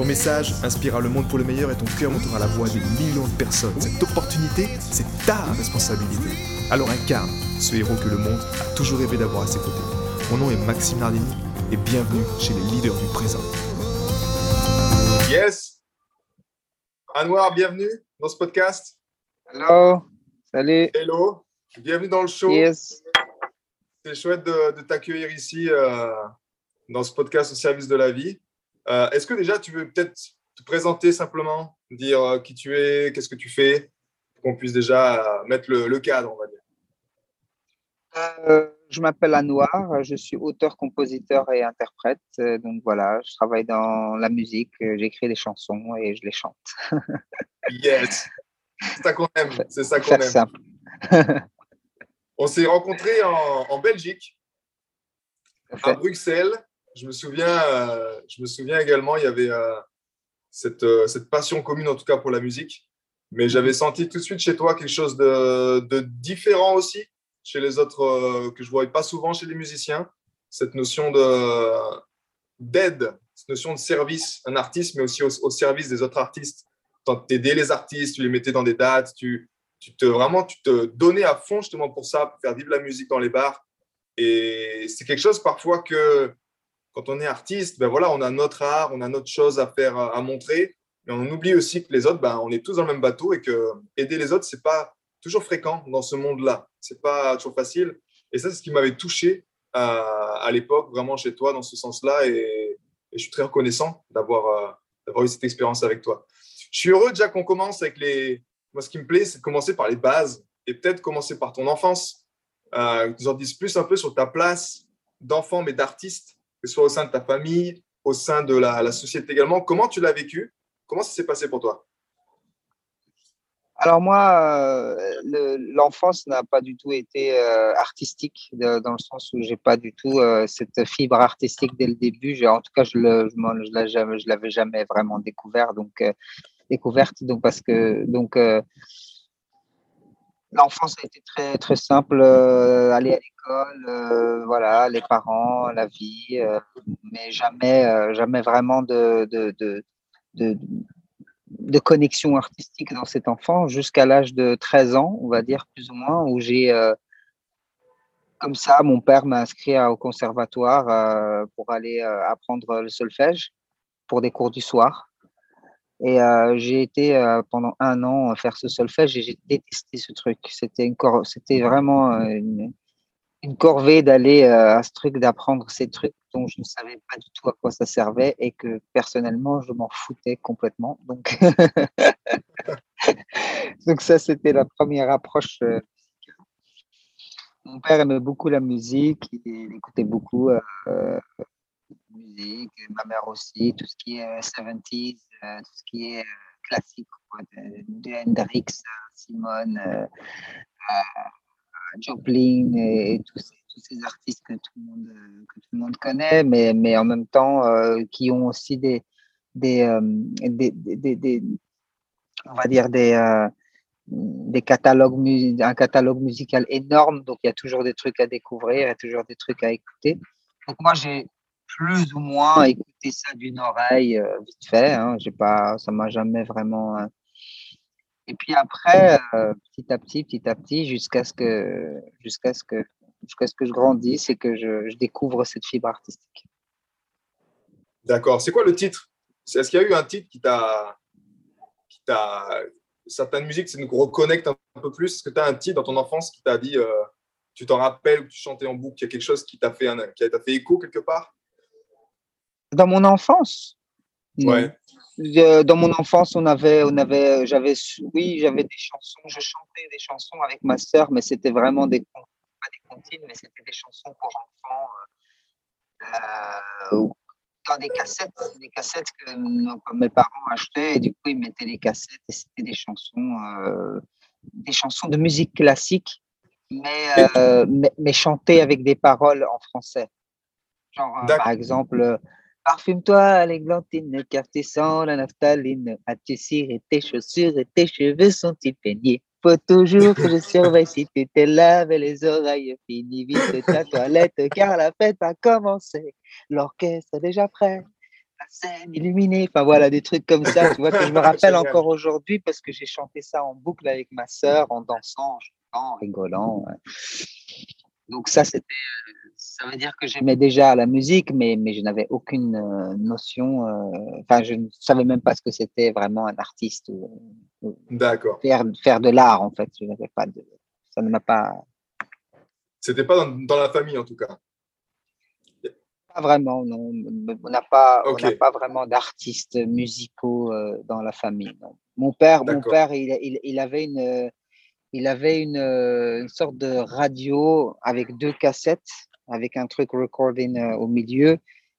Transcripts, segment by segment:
Ton message inspirera le monde pour le meilleur et ton cœur montera la voix des millions de personnes. Cette opportunité, c'est ta responsabilité. Alors incarne ce héros que le monde a toujours rêvé d'avoir à ses côtés. Mon nom est Maxime Nardini et bienvenue chez les leaders du présent. Yes Anwar, bienvenue dans ce podcast. Hello, salut. Hello, bienvenue dans le show. Yes. C'est chouette de, t'accueillir ici euh, dans ce podcast au service de la vie. Euh, est-ce que déjà tu veux peut-être te présenter simplement, dire euh, qui tu es, qu'est-ce que tu fais, pour qu'on puisse déjà mettre le, cadre, on va dire? Euh, Je m'appelle Anouar, je suis auteur, compositeur et interprète. Donc voilà, je travaille dans la musique, j'écris des chansons et je les chante. yes, c'est ça qu'on aime, c'est ça qu'on aime. on s'est rencontrés en, en Belgique, à Bruxelles je me souviens, euh, je me souviens également, il y avait euh, cette, euh, cette, passion commune, en tout cas pour la musique. Mais j'avais senti tout de suite chez toi quelque chose de, de différent aussi, chez les autres, que je ne voyais pas souvent chez les musiciens. Cette notion d'aide, cette notion de service, un artiste, mais aussi au, service des autres artistes. Tu aidais les artistes, tu les mettais dans des dates, tu, tu te, vraiment, tu te donnais à fond justement pour ça, pour faire vivre la musique dans les bars. Et c'est quelque chose parfois que quand on est artiste, ben voilà, on a notre art, on a notre chose à faire, à montrer, mais on oublie aussi que les autres, ben, on est tous dans le même bateau et que aider les autres, c'est pas toujours fréquent dans ce monde-là. C'est pas toujours facile. Et ça, c'est ce qui m'avait touché à, l'époque, vraiment chez toi, dans ce sens-là. Et, je suis très reconnaissant d'avoir euh, eu cette expérience avec toi. Je suis heureux déjà qu'on commence avec les. Moi, ce qui me plaît, c'est de commencer par les bases et peut-être commencer par ton enfance. Euh, que tu en dises plus un peu sur ta place d'enfant, mais d'artiste que ce soit au sein de ta famille, au sein de la, société également. Comment tu l'as vécu? Comment ça s'est passé pour toi? Alors moi, euh, l'enfance n'a pas du tout été euh, artistique, dans le sens où j'ai pas du tout euh, cette fibre artistique dès le début. En tout cas, je ne l'avais jamais vraiment découvert, donc découverte. Donc parce que donc l'enfance a été très très simple, aller à euh, voilà, les parents, la vie, euh, mais jamais, euh, jamais vraiment de, connexion artistique dans cet enfant jusqu'à l'âge de 13 ans, on va dire plus ou moins, où j'ai, comme ça, mon père m'a inscrit au conservatoire pour aller apprendre le solfège pour des cours du soir. Et j'ai été pendant un an faire ce solfège et j'ai détesté ce truc. C'était, vraiment une, une corvée d'aller euh, à ce truc, d'apprendre ces trucs dont je ne savais pas du tout à quoi ça servait et que personnellement, je m'en foutais complètement. Donc, Donc ça, c'était la première approche. Euh, mon père aimait beaucoup la musique, il écoutait beaucoup euh, musique, ma mère aussi, tout ce qui est 70s, tout ce qui est classique, de, Hendrix, Simone, Joplin et, tous, ces, artistes que tout le monde, que tout le monde connaît, mais, mais en même temps euh, qui ont aussi des, des, euh, des, des, on va dire des, euh, des catalogues, un catalogue musical énorme. Donc il y a toujours des trucs à découvrir, il y a toujours des trucs à écouter. Donc moi j'ai plus ou moins écouté ça d'une oreille vite fait. Hein. J'ai pas, ça m'a jamais vraiment et puis après, euh, petit à petit, petit à petit, jusqu'à ce que, jusqu'à ce que, jusqu'à ce que je grandisse et que je, découvre cette fibre artistique. D'accord. C'est quoi le titre? Est-ce qu'il y a eu un titre qui t'a, qui t'a, certaines musiques, ça nous reconnecte un peu plus? Est-ce que tu as un titre dans ton enfance qui t'a dit, euh, tu t'en rappelles, tu chantais en boucle, il y a quelque chose qui t'a fait, un, qui t'a fait écho quelque part? Dans mon enfance Ouais dans mon enfance, on avait, on avait, j'avais, oui, j'avais des chansons, je chantais des chansons avec ma sœur, mais c'était vraiment des, pas des comptines, mais c'était des chansons pour enfants. Euh, dans des cassettes, des cassettes que mes parents achetaient, et du coup, ils mettaient les cassettes, et c'était des chansons, euh, des chansons de musique classique, mais, euh, mais, chantées avec des paroles en français. Genre, par exemple, Parfume-toi l'églantine, car tu sens la naphtaline. As-tu ciré tes chaussures et tes cheveux sont-ils peignés? Faut toujours que je surveille si tu t'es lavé les oreilles. Finis vite ta toilette, car la fête a commencé. L'orchestre est déjà prêt. La scène illuminée. Enfin voilà, des trucs comme ça, tu vois, que je me rappelle encore aujourd'hui parce que j'ai chanté ça en boucle avec ma sœur, en dansant, en chantant, en rigolant. Donc ça, c'était ça veut dire que j'aimais déjà la musique, mais, mais je n'avais aucune euh, notion. Euh, enfin, je ne savais même pas ce que c'était vraiment un artiste. D'accord. Faire, faire de l'art, en fait. Je n'avais pas de. Ça ne m'a pas. C'était pas dans, la famille, en tout cas. Pas vraiment, non. On n'a pas, pas vraiment d'artistes musicaux euh, dans la famille. Non. Mon père, mon père, il, il, il avait une il avait une, une, sorte de radio avec deux cassettes avec un truc recording euh, au milieu.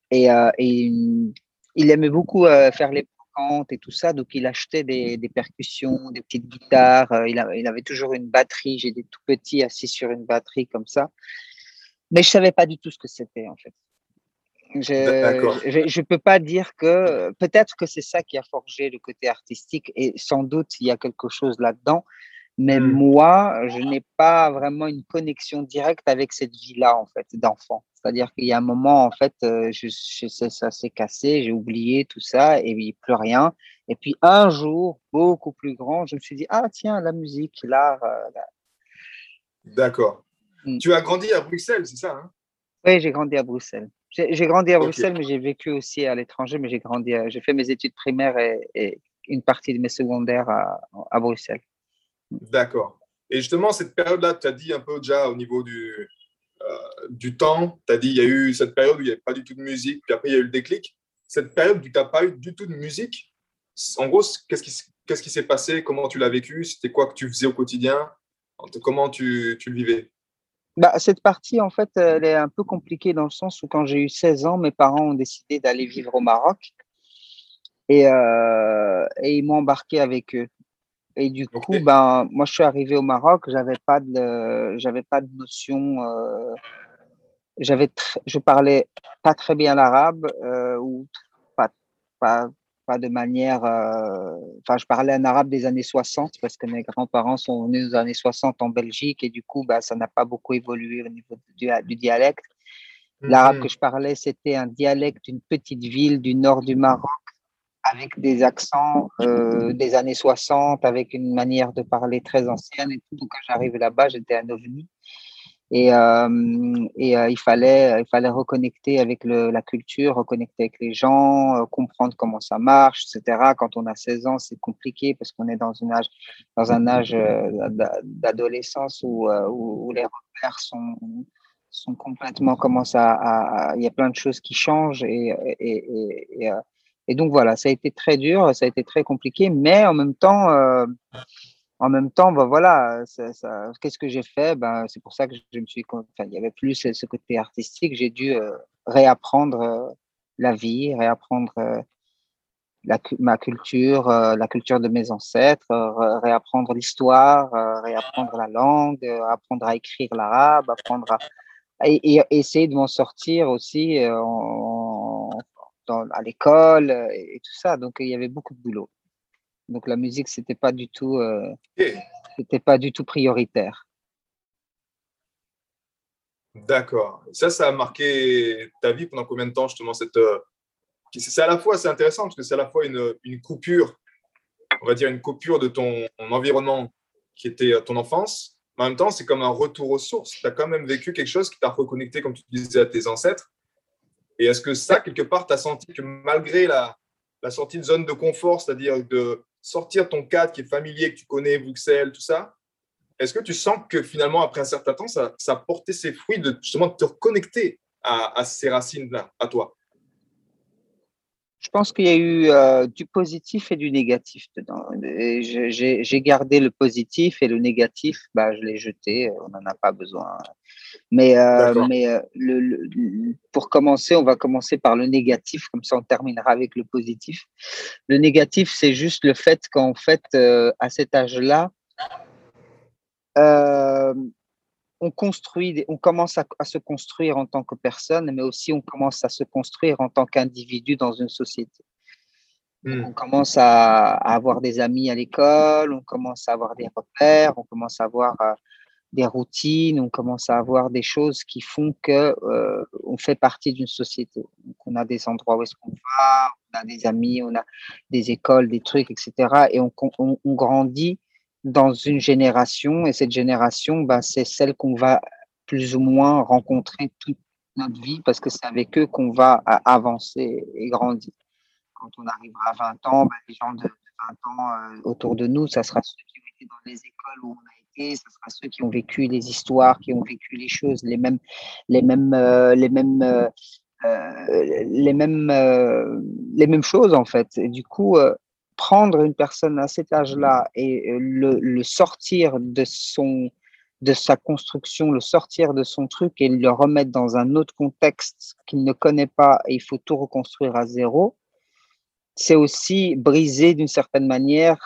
Et, euh, il aimait beaucoup euh, faire les et tout ça, donc il achetait des, percussions, des petites guitares. il, il, avait toujours une batterie. Des tout petits assis sur une batterie comme ça. Mais je savais pas du tout ce que c'était en fait. Je ne peux pas dire que peut-être que c'est ça qui a forgé le côté artistique et sans doute il y a quelque chose là-dedans, mais mmh. moi, je n'ai pas vraiment une connexion directe avec cette vie-là, en fait, d'enfant. C'est-à-dire qu'il y a un moment, en fait, euh, je, ça s'est cassé, j'ai oublié tout ça, et puis plus rien. Et puis un jour, beaucoup plus grand, je me suis dit, ah tiens, la musique, l'art. Euh, D'accord. Mmh. Tu as grandi à Bruxelles, c'est ça hein? Oui, j'ai grandi à Bruxelles. J'ai grandi à Bruxelles, mais j'ai vécu aussi à l'étranger, mais j'ai grandi, j'ai fait mes études primaires et, une partie de mes secondaires à Bruxelles. D'accord. Et justement, cette période-là, tu as dit un peu déjà au niveau du, euh, du temps, tu as dit il y a eu cette période où il n'y avait pas du tout de musique, puis après il y a eu le déclic. Cette période où tu n'as pas eu du tout de musique, en gros, qu'est-ce qui s'est passé? Comment tu l'as vécu? C'était quoi que tu faisais au quotidien? Comment tu, tu le vivais? Bah, cette partie, en fait, elle est un peu compliquée dans le sens où quand j'ai eu 16 ans, mes parents ont décidé d'aller vivre au Maroc et, euh, et ils m'ont embarqué avec eux. Et du coup, ben, moi, je suis arrivé au Maroc, j'avais pas de, j'avais pas de notion. Euh, j'avais, je parlais pas très bien l'arabe euh, ou pas, pas, pas de manière. Euh, enfin, je parlais un arabe des années 60 parce que mes grands-parents sont nés aux années 60 en Belgique et du coup, ben, ça n'a pas beaucoup évolué au niveau du, du dialecte. L'arabe mmh que je parlais, c'était un dialecte d'une petite ville du nord du Maroc avec des accents euh, des années 60, avec une manière de parler très ancienne et tout. Donc, quand j'arrive là-bas, j'étais un ovni. Et, euh, et euh, il, fallait, il fallait reconnecter avec le, la culture, reconnecter avec les gens, euh, comprendre comment ça marche, etc. Quand on a 16 ans, c'est compliqué parce qu'on est dans, une âge, dans un âge euh, d'adolescence où, où, où, les repères sont, sont complètement commencent à, il y a plein de choses qui changent et, et, et, et donc voilà, ça a été très dur, ça a été très compliqué, mais en même temps, euh, en même temps, ben voilà, qu'est-ce que j'ai fait? Ben, C'est pour ça que je me suis, enfin, il y avait plus ce côté artistique, j'ai dû euh, réapprendre euh, la vie, réapprendre la, ma culture, la culture de mes ancêtres, réapprendre l'histoire, réapprendre la langue, apprendre à écrire l'arabe, apprendre à et, essayer de m'en sortir aussi à l'école euh, et, tout ça. Donc, il y avait beaucoup de boulot. Donc, la musique, c'était pas du tout, euh, c'était pas du tout prioritaire. D'accord. Ça, ça a marqué ta vie pendant combien de temps, justement, cette. Euh, c'est à la fois, c'est intéressant parce que c'est à la fois une, une, coupure, on va dire une coupure de ton, environnement qui était ton enfance. Mais en même temps, c'est comme un retour aux sources. Tu as quand même vécu quelque chose qui t'a reconnecté, comme tu disais, à tes ancêtres. Et est-ce que ça, quelque part, tu as senti que malgré la, sortie de zone de confort, c'est-à-dire de sortir ton cadre qui est familier, que tu connais, Bruxelles, tout ça, est-ce que tu sens que finalement, après un certain temps, ça, a porté ses fruits de justement te reconnecter à, à ces racines-là, à toi? Je pense qu'il y a eu euh, du positif et du négatif dedans. J'ai gardé le positif et le négatif, bah, je l'ai jeté, on n'en a pas besoin. Mais, euh, mais euh, le, pour commencer, on va commencer par le négatif, comme ça on terminera avec le positif. Le négatif, c'est juste le fait qu'en fait, à cet âge-là, on construit, on commence à, se construire en tant que personne, mais aussi on commence à se construire en tant qu'individu dans une société. Hmm. On commence à, avoir des amis à l'école, on commence à avoir des repères, on commence à avoir euh, des routines, on commence à avoir des choses qui font que euh, on fait partie d'une société. on a des endroits où est-ce qu'on va, on a des amis, on a des écoles, des trucs, etc. Et on, on grandit dans une génération, et cette génération, bah, c'est celle qu'on va plus ou moins rencontrer toute notre vie, parce que c'est avec eux qu'on va avancer et grandir. Quand on arrivera à 20 ans, bah, les gens de 20 ans euh, autour de nous, ça sera ceux qui ont été dans les écoles où on a été, ça sera ceux qui ont vécu les histoires, qui ont vécu les choses, les mêmes, les mêmes, euh, les mêmes, euh, les mêmes, les mêmes choses en fait. Et du coup, prendre une personne à cet âge-là et euh, le, sortir de son de sa construction, le sortir de son truc et le remettre dans un autre contexte qu'il ne connaît pas et il faut tout reconstruire à zéro, c'est aussi briser d'une certaine manière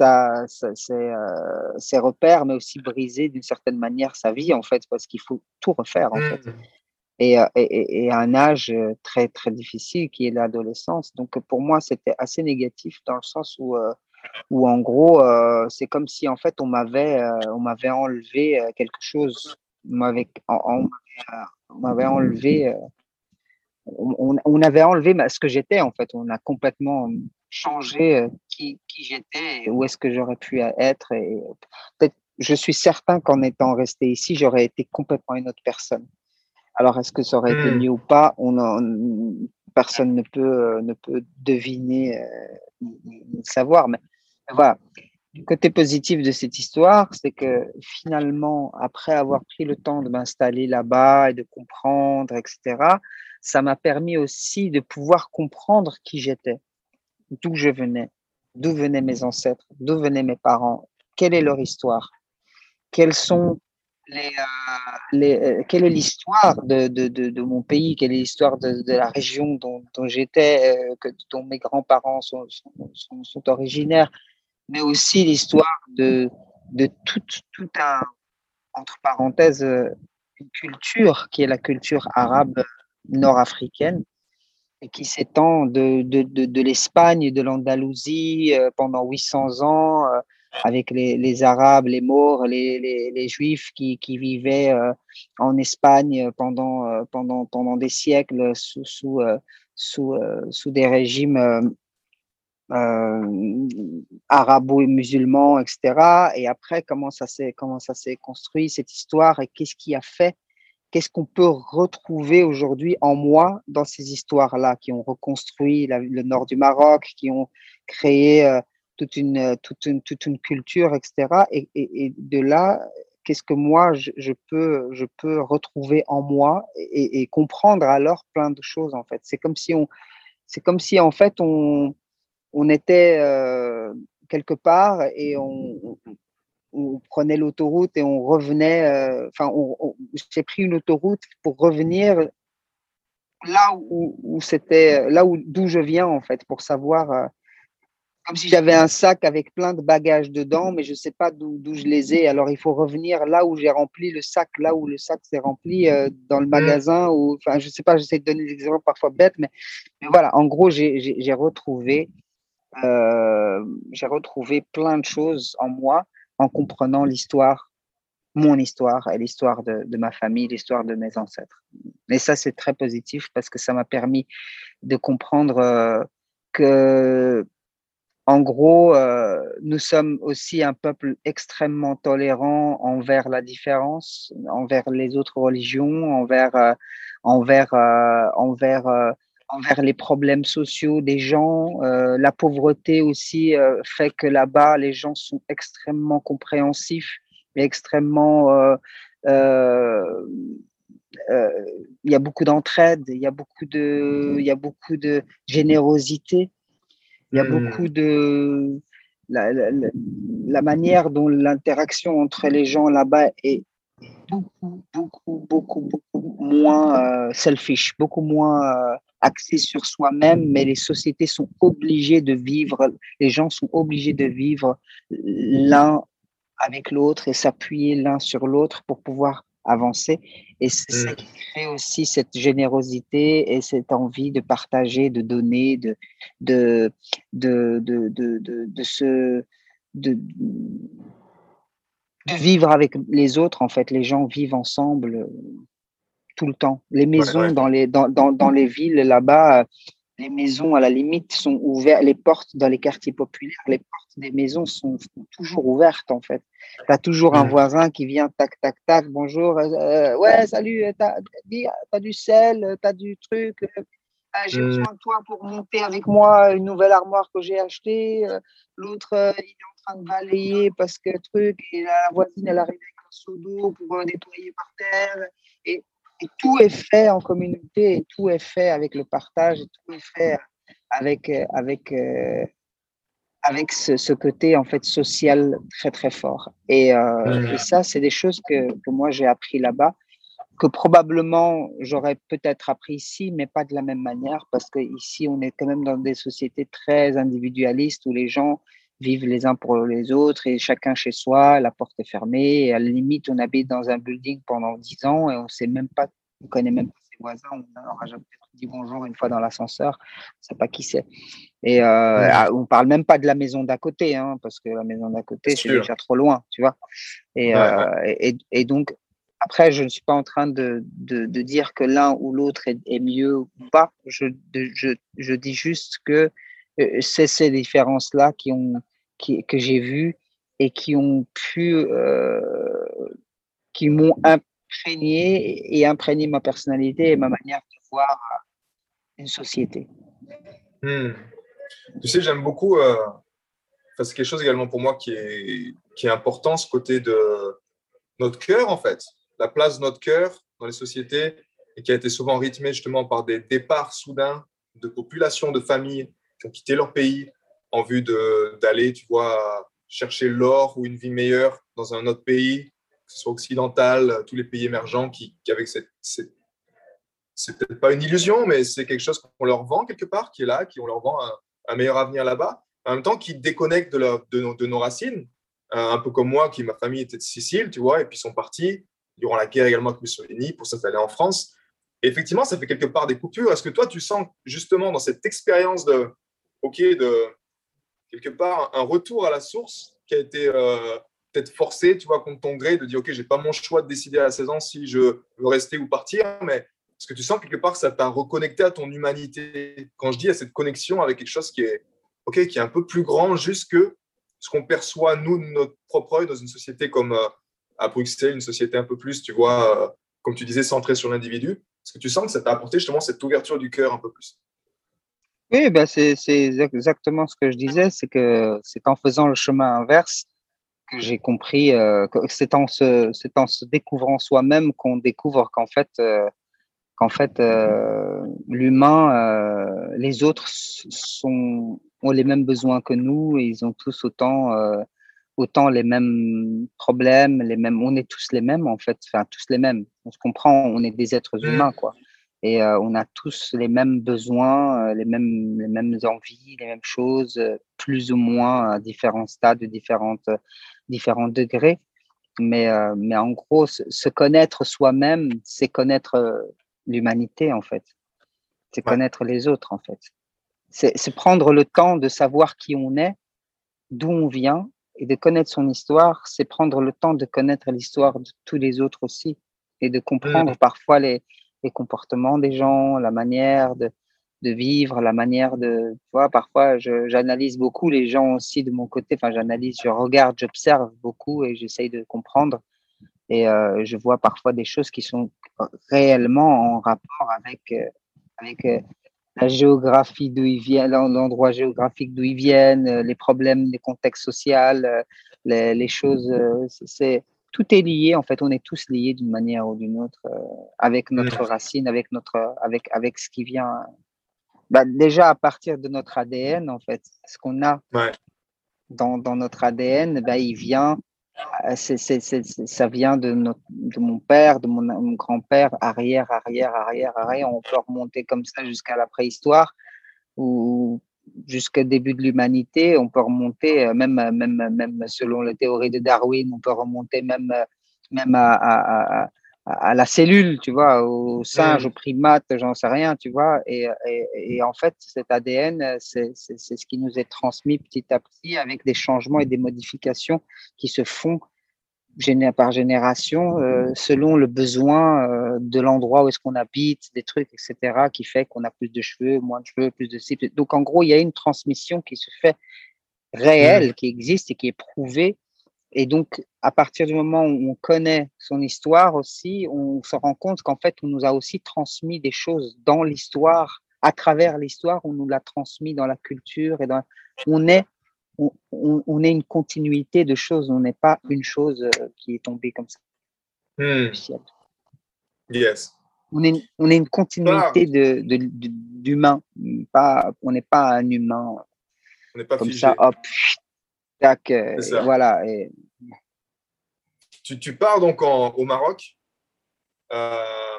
euh, ses, repères, mais aussi briser d'une certaine manière sa vie, en fait, parce qu'il faut tout refaire, en fait. Mmh. Et, et, à un âge euh, très très difficile qui est l'adolescence. Donc pour moi c'était assez négatif dans le sens où euh, où en gros c'est comme si en fait on m'avait on m'avait enlevé quelque chose, on m'avait on, m'avait enlevé on, avait enlevé ce que j'étais en fait, on a complètement changé qui, qui j'étais, où est-ce que j'aurais pu être et peut-être je suis certain qu'en étant resté ici, j'aurais été complètement une autre personne. Alors, est-ce que ça aurait été hmm. mieux ou pas? On, Personne ne peut, ne peut deviner, euh, savoir. Mais voilà. Le côté positif de cette histoire, c'est que finalement, après avoir pris le temps de m'installer là-bas et de comprendre, etc., ça m'a permis aussi de pouvoir comprendre qui j'étais, d'où je venais, d'où venaient mes ancêtres, d'où venaient mes parents, quelle est leur histoire, quels sont les, euh, les, euh, quelle est l'histoire de, de, de, mon pays, quelle est l'histoire de, la région dont, dont j'étais, euh, dont mes grands-parents sont, sont, sont, originaires, mais aussi l'histoire de, de toute, tout un, entre parenthèses, une culture qui est la culture arabe nord-africaine et qui s'étend de, de, de, de l'Espagne, de l'Andalousie pendant 800 ans avec les, Arabes, les Maures, les, Juifs qui, qui vivaient euh, en Espagne pendant, euh, pendant, pendant des siècles sous, sous, euh, sous, sous des régimes arabo et musulmans, etc. Et après, comment ça s'est comment ça s'est construit cette histoire et qu'est-ce qui a fait, qu'est-ce qu'on peut retrouver aujourd'hui en moi dans ces histoires-là qui ont reconstruit le nord du Maroc, qui ont créé toute une, euh, toute une, toute une culture, etc. Et, et, de là, qu'est-ce que moi, je, peux, je peux retrouver en moi et, comprendre alors plein de choses, en fait. C'est comme si on, c'est comme si, en fait, on, on était euh, quelque part et on, on prenait l'autoroute et on revenait, euh, enfin, j'ai pris une autoroute pour revenir là où, où c'était, là où, d'où je viens, en fait, pour savoir comme si j'avais un sac avec plein de bagages dedans, mais je ne sais pas d'où je les ai. Alors, il faut revenir là où j'ai rempli le sac, là où le sac s'est rempli euh, dans le mm. magasin. Ou, enfin, je ne sais pas, j'essaie de donner des exemples parfois bêtes, mais, voilà, en gros, j'ai retrouvé, euh, retrouvé plein de choses en moi en comprenant l'histoire, mon histoire et l'histoire de, de, ma famille, l'histoire de mes ancêtres. Et ça, c'est très positif parce que ça m'a permis de comprendre euh, que en gros, euh, nous sommes aussi un peuple extrêmement tolérant envers la différence, envers les autres religions, envers, euh, envers, euh, envers, envers les problèmes sociaux des gens. la pauvreté aussi fait que là-bas, les gens sont extrêmement compréhensifs et extrêmement il y a beaucoup d'entraide, y a beaucoup il y a beaucoup de générosité, il y a hmm. beaucoup de la, la, manière dont l'interaction entre les gens là-bas est beaucoup, beaucoup, beaucoup, beaucoup moins selfish, beaucoup moins axé sur soi-même, mais les sociétés sont obligées de vivre, les gens sont obligés de vivre l'un avec l'autre et s'appuyer l'un sur l'autre pour pouvoir avancer. Et c'est ça mm. qui crée aussi cette générosité et cette envie de partager, de donner, de, de, de, de, de, de, se, de, de vivre avec les autres. En fait, les gens vivent ensemble tout le temps. Les maisons Dans, les, dans, dans, dans, les villes là-bas, les maisons à la limite sont ouvertes, les portes dans les quartiers populaires, les portes des maisons sont, toujours ouvertes en fait. Tu as toujours un voisin qui vient, tac, tac, tac, bonjour, euh, ouais, salut, t'as as du sel, t'as du truc, euh, j'ai besoin de toi pour monter avec moi une nouvelle armoire que j'ai achetée. Euh, l'autre, il est en train de balayer parce que truc, et la voisine, elle arrive avec un seau d'eau pour nettoyer par terre. Et et tout est fait en communauté, et tout est fait avec le partage, et tout est fait avec, avec, euh, avec ce, ce, côté en fait social très très fort. Et, euh, et ça, c'est des choses que, que moi j'ai appris là-bas, que probablement j'aurais peut-être appris ici, mais pas de la même manière, parce que ici on est quand même dans des sociétés très individualistes où les gens vivent les uns pour les autres et chacun chez soi, la porte est fermée. Et à la limite, on habite dans un building pendant dix ans et on sait même pas, on connaît même pas ses voisins, on n'aura jamais dit bonjour une fois dans l'ascenseur, on sait pas qui c'est. Et euh, ah, on parle même pas de la maison d'à côté, hein, parce que la maison d'à côté, c'est déjà trop loin, tu vois. Et, euh, et, et, donc, après, je ne suis pas en train de, de, de dire que l'un ou l'autre est, est, mieux ou pas. Je, je, je dis juste que c'est ces différences-là qui ont, qui, que j'ai vues et qui ont pu, euh, qui m'ont imprégné et imprégné ma personnalité et ma manière de voir une société. Hmm. Tu sais, j'aime beaucoup, euh, c'est quelque chose également pour moi qui est, qui est important, ce côté de notre cœur, en fait, la place de notre cœur dans les sociétés et qui a été souvent rythmé justement par des départs soudains de populations, de familles qui ont quitté leur pays en vue d'aller, tu vois, chercher l'or ou une vie meilleure dans un autre pays, que ce soit occidental, tous les pays émergents qui, qui avec cette, c'est peut-être pas une illusion, mais c'est quelque chose qu'on leur vend quelque part, qui est là, qui on leur vend un, meilleur avenir là-bas, en même temps qui déconnectent de, de, nos, racines, euh, un peu comme moi, qui ma famille était de Sicile, tu vois, et puis sont partis durant la guerre également avec Mussolini pour s'installer en France. Effectivement, ça fait quelque part des coupures. Est-ce que toi, tu sens justement dans cette expérience de, ok, de quelque part un retour à la source qui a été euh, peut-être forcé, tu vois, contre ton gré, de dire ok, j'ai pas mon choix de décider à 16 ans si je veux rester ou partir, mais est-ce que tu sens quelque part ça t'a reconnecté à ton humanité Quand je dis à cette connexion avec quelque chose qui est ok, qui est un peu plus grand, juste que ce qu'on perçoit nous de notre propre œil dans une société comme euh, à Bruxelles, une société un peu plus, tu vois, euh, comme tu disais, centrée sur l'individu. Est-ce que tu sens que ça t'a apporté justement cette ouverture du cœur un peu plus oui, ben c'est exactement ce que je disais, c'est que c'est en faisant le chemin inverse que j'ai compris, euh, que c'est en, se, en se découvrant soi-même qu'on découvre qu'en fait, euh, qu'en fait euh, l'humain, les autres sont, ont les mêmes besoins que nous et ils ont tous autant, autant les mêmes problèmes, les mêmes, on est tous les mêmes en fait, enfin tous les mêmes, on se comprend, on est des êtres mmh. humains quoi et euh, on a tous les mêmes besoins, euh, les mêmes, les mêmes envies, les mêmes choses, euh, plus ou moins à différents stades, différentes, différents degrés. Mais, mais en gros, se, connaître soi-même, c'est connaître l'humanité, en fait. C'est connaître les autres, en fait. C'est prendre le temps de savoir qui on est, d'où on vient, et de connaître son histoire, c'est prendre le temps de connaître l'histoire de tous les autres aussi, et de comprendre mmh. parfois les, les comportements des gens, la manière de, de vivre, la manière de, tu vois, parfois j'analyse beaucoup les gens aussi de mon côté, enfin j'analyse, je regarde, j'observe beaucoup et j'essaye de comprendre. Et euh, je vois parfois des choses qui sont réellement en rapport avec, euh, avec euh, la géographie d'où ils viennent, l'endroit géographique d'où ils viennent, les problèmes, les contextes sociaux, les, les choses, c'est tout est lié. En fait, on est tous liés d'une manière ou d'une autre euh, avec notre racine, avec notre, avec, avec ce qui vient. Bah, déjà à partir de notre ADN, en fait, ce qu'on a dans, dans, notre ADN, bah, il vient. Euh, ça vient de, notre, de mon père, de mon, mon, grand-père, arrière, arrière, arrière, arrière. On peut remonter comme ça jusqu'à la préhistoire, ou jusqu'au début de l'humanité. On peut remonter, euh, même, même, même selon la théorie de Darwin, on peut remonter même, même à, à, à, la cellule, tu vois, au singe, au primate, j'en sais rien, tu vois. Et, et, et en fait, cet ADN, c'est ce qui nous est transmis petit à petit avec des changements et des modifications qui se font par génération, euh, selon le besoin euh, de l'endroit où est-ce qu'on habite, des trucs, etc., qui fait qu'on a plus de cheveux, moins de cheveux, plus de cibles. Donc, en gros, il y a une transmission qui se fait réelle, mmh. qui existe et qui est prouvée. Et donc, à partir du moment où on connaît son histoire aussi, on se rend compte qu'en fait, on nous a aussi transmis des choses dans l'histoire, à travers l'histoire, on nous l'a transmis dans la culture et dans, on est on, est une continuité de choses, on n'est pas une chose euh, qui est tombée comme ça. Hmm. Yes. On est, on est une continuité de, d'humain. Pas, on n'est pas un humain. On n'est pas comme ça, hop, tac, euh, voilà. Et... Tu, tu, pars donc au Maroc. Euh,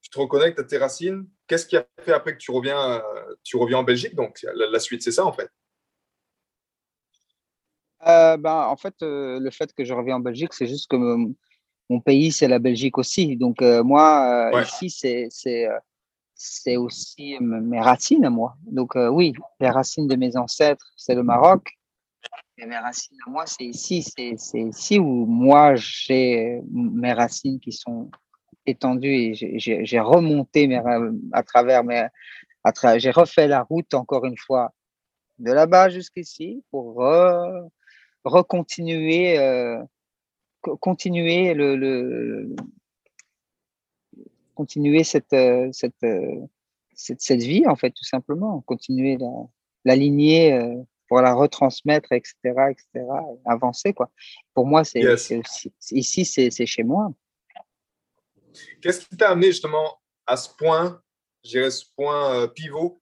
tu te reconnectes à tes racines. Qu'est-ce qui a fait après que tu reviens, tu reviens en Belgique? Donc la suite, c'est ça en fait. Euh, ben, en fait, euh, le fait que je reviens en Belgique, c'est juste que mon, pays, c'est la Belgique aussi. Donc, euh, moi, ici, c'est, c'est, aussi mes racines, moi. Donc, oui, les racines de mes ancêtres, c'est le Maroc. Et mes racines à moi, c'est ici. C'est, ici où moi, j'ai mes racines qui sont étendues et j'ai, remonté mes, à travers mes. À j'ai refait la route encore une fois de là-bas jusqu'ici pour recontinuer euh, continuer le, continuer cette, euh, cette, euh, cette, cette, vie en fait tout simplement. Continuer la, la lignée pour la retransmettre etc etc avancer quoi. Pour moi c'est ici c'est chez moi. Qu'est-ce qui t'a amené justement à ce point je ce point pivot?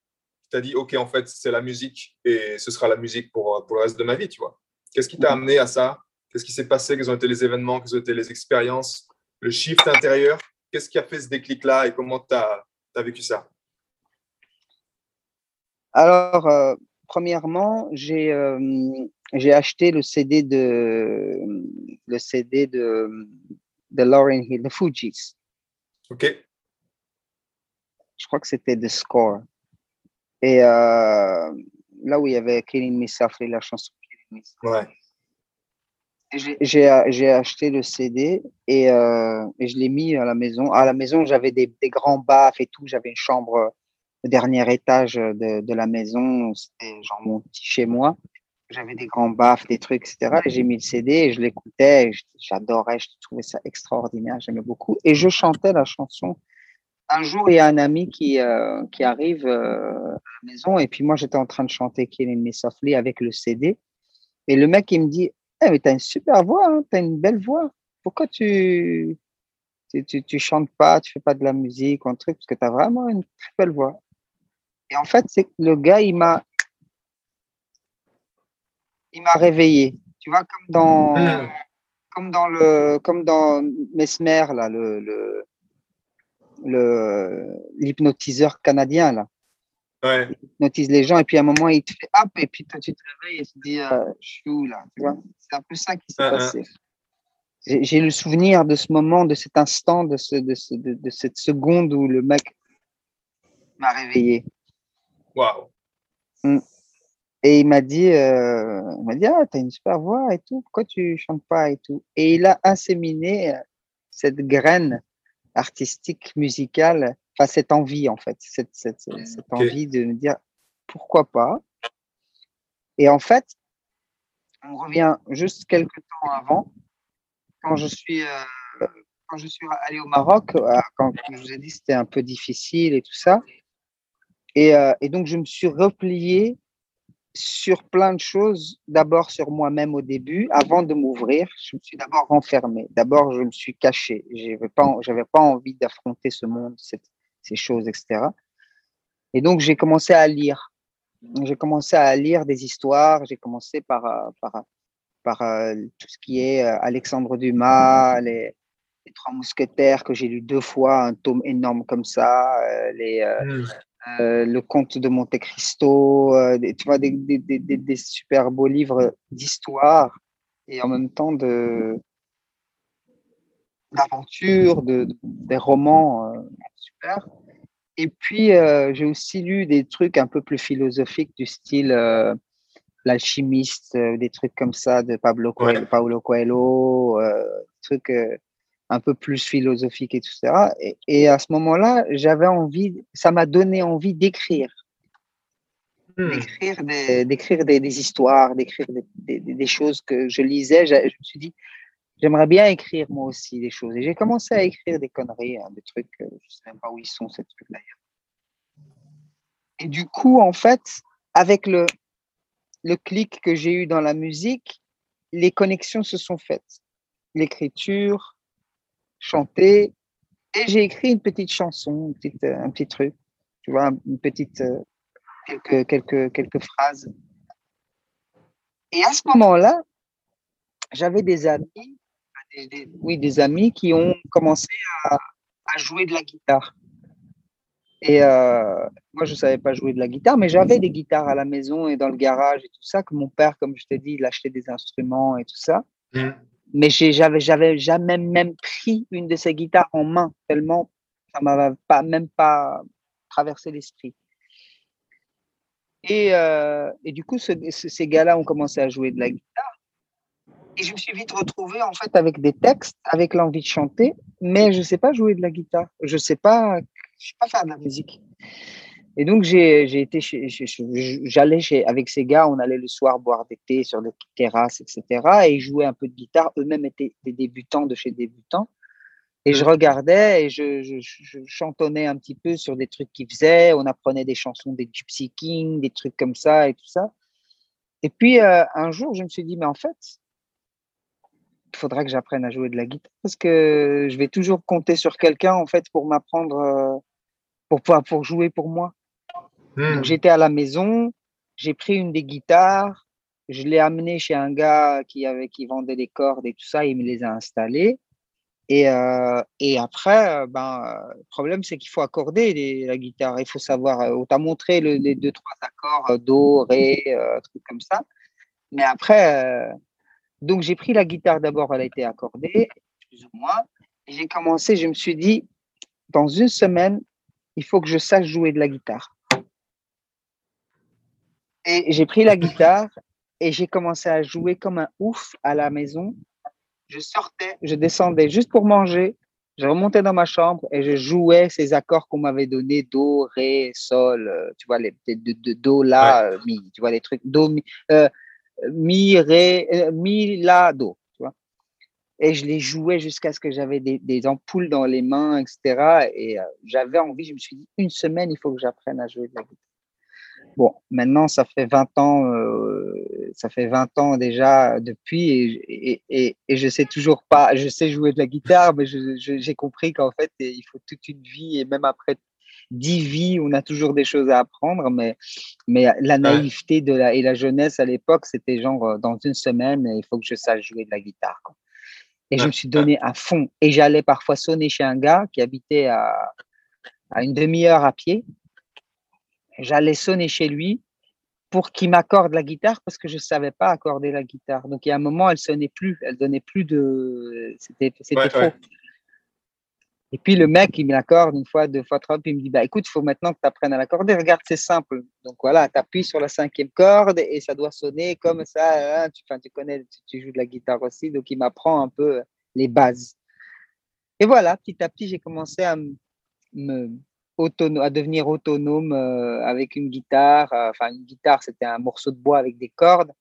Tu as dit ok en fait c'est la musique et ce sera la musique pour, pour le reste de ma vie tu vois Qu'est-ce qui t'a amené à ça? Qu'est-ce qui s'est passé? Quels ont été les événements? Quelles ont été les expériences? Le shift intérieur? Qu'est-ce qui a fait ce déclic-là et comment tu as, vécu ça? Alors, euh, premièrement, j'ai euh, acheté le CD de le CD de, de Lauren Hill, The Fugees. OK. Je crois que c'était The Score. Et euh, là où il y avait Killing Me Softly, la chanson Ouais. J'ai acheté le CD et, euh, et je l'ai mis à la maison. À la maison, j'avais des, des, grands baffes et tout. J'avais une chambre au dernier étage de, de la maison. C'était genre mon petit chez moi. J'avais des grands baffes, des trucs, etc. Et j'ai mis le CD et je l'écoutais. J'adorais, je trouvais ça extraordinaire. J'aimais beaucoup. Et je chantais la chanson. Un jour, il y a un ami qui, euh, qui arrive euh, à la maison et puis moi, j'étais en train de chanter Killing Me Softly avec le CD. Et le mec, il me dit eh, mais tu as une super voix, hein, tu as une belle voix. Pourquoi tu, tu, tu, chantes pas, tu fais pas de la musique ou un truc? Parce que tu as vraiment une très belle voix. Et en fait, c'est le gars, il m'a il m'a réveillé. Tu vois, comme dans, hmm. comme dans le, comme dans Mesmer, là, le, le, l'hypnotiseur canadien, là. Ouais. Il hypnotise les gens et puis à un moment, il te fait hop et puis toi, tu te réveilles et tu te dis, euh, je suis où là tu vois? C'est un peu ça qui s'est uh-huh. passé. J'ai le souvenir de ce moment, de cet instant, de, ce, de, ce, de, cette seconde où le mec m'a réveillé. Waouh mm. Et il m'a dit, euh, il m'a dit, ah, t'as une super voix et tout, pourquoi tu chantes pas et tout? Et il a inséminé euh, cette graine artistique, musicale cette envie, en fait, cette, cette, cette envie de me dire pourquoi pas. Et en fait, on revient juste quelques temps avant, quand je suis, euh, quand je suis allé au Maroc, euh, quand je vous ai dit c'était un peu difficile et tout ça. Et, euh, et, donc, je me suis replié sur plein de choses, d'abord sur moi-même au début, avant de m'ouvrir, je me suis d'abord renfermé, d'abord je me suis caché, je n'avais pas, pas envie d'affronter ce monde, ces choses, etc. Et donc j'ai commencé à lire, j'ai commencé à lire des histoires, j'ai commencé par, euh, par, par euh, tout ce qui est euh, Alexandre Dumas, les, Trois Mousquetaires que j'ai lu deux fois, un tome énorme comme ça, les, mmh. Euh, le Comte de Monte Cristo, euh, tu vois, des, des, des, des, super beaux livres d'histoire et en même temps de d'aventure, de, des romans euh. Et puis, j'ai aussi lu des trucs un peu plus philosophiques du style L'alchimiste, des trucs comme ça de Pablo Coelho, Paulo Coelho, trucs un peu plus philosophique et tout ça. Et, à ce moment-là, j'avais envie, ça m'a donné envie d'écrire. Hmm. D'écrire, des, des, histoires, d'écrire des, des, choses que je lisais. Je, me suis dit, j'aimerais bien écrire moi aussi des choses. Et j'ai commencé à écrire des conneries, hein, des trucs, je ne sais même pas où ils sont, ces trucs d'ailleurs. Et du coup, en fait, avec le, le clic que j'ai eu dans la musique, les connexions se sont faites. L'écriture, chanter. Et j'ai écrit une petite chanson, euh, un petit truc, tu vois, une petite, euh, quelques, quelques, quelques phrases. Et à ce moment-là, j'avais des amis, oui, des amis qui ont commencé à, à jouer de la guitare. Et euh, moi, je ne savais pas jouer de la guitare, mais j'avais des guitares à la maison et dans le garage et tout ça, que mon père, comme je t'ai dit, il achetait des instruments et tout ça. Mmh mais j'avais j'avais jamais même pris une de ces guitares en main tellement ça m'avait pas même pas traversé l'esprit et, euh, et, du coup ces gars-là ont commencé à jouer de la guitare et je me suis vite retrouvé en fait avec des textes avec l'envie de chanter mais je sais pas jouer de la guitare je sais pas je sais pas faire de la musique et donc, j'ai été j'allais avec ces gars, on allait le soir boire des thés sur des terrasses, etc. Et ils jouaient un peu de guitare. Eux-mêmes étaient des débutants de chez débutants. Et je regardais et je, chantonnais un petit peu sur des trucs qu'ils faisaient. On apprenait des chansons des Gypsy King, des trucs comme ça et tout ça. Et puis, euh, un jour, je me suis dit, mais en fait, faudra que j'apprenne à jouer de la guitare parce que je vais toujours compter sur quelqu'un, en fait, pour m'apprendre, euh, pour pouvoir pour jouer pour moi. Hmm. j'étais à la maison, j'ai pris une des guitares, je l'ai amené chez un gars qui, avait, qui vendait des cordes et tout ça, il me les a installées. Et, euh, et après, euh, ben, le problème, c'est qu'il faut accorder la guitare. Il faut savoir, euh, on t'a montré les deux, trois accords, Do, Ré, trucs comme ça. Mais après, donc j'ai pris la guitare d'abord, elle a été accordée, plus ou moins. Et j'ai commencé, je me suis dit, dans une semaine, il faut que je sache jouer de la guitare. Et j'ai pris la guitare et j'ai commencé à jouer comme un ouf à la maison. Je sortais, je descendais juste pour manger. Je remontais dans ma chambre et je jouais ces accords qu'on m'avait donnés do, ré, sol, euh, tu vois, les, de, do, la, mi, tu vois, les trucs, do, mi, euh, mi ré, mi, la, do, tu vois. Et je les jouais jusqu'à ce que j'avais des, ampoules dans les mains, etc. Et j'avais envie, je me suis dit, une semaine, il faut que j'apprenne à jouer de la guitare. Bon, maintenant, ça fait 20 ans, euh, ça fait 20 ans déjà depuis et, et, et, je sais toujours pas, je sais jouer de la guitare, mais j'ai compris qu'en fait, il faut toute une vie et même après 10 vies, on a toujours des choses à apprendre, mais, mais la naïveté de la, et la jeunesse à l'époque, c'était genre euh, dans une semaine, il faut que je sache jouer de la guitare. Et je me suis donné à fond. Et j'allais parfois sonner chez un gars qui habitait à, à une demi-heure à pied j'allais sonner chez lui pour qu'il m'accorde la guitare parce que je ne savais pas accorder la guitare. Donc, il y a un moment, elle sonnait plus, elle donnait plus de. C'était trop. Et puis, le mec, il me l'accorde une fois, deux fois, trois, puis il me dit bah, écoute, il faut maintenant que tu apprennes à l'accorder. Regarde, c'est simple. Donc, voilà, tu appuies sur la cinquième corde et ça doit sonner comme ça. Hein. Tu, connais, tu, joues de la guitare aussi. Donc, il m'apprend un peu les bases. Et voilà, petit à petit, j'ai commencé à me, à devenir autonome euh, avec une guitare. Euh, enfin, une guitare, c'était un morceau de bois avec des cordes.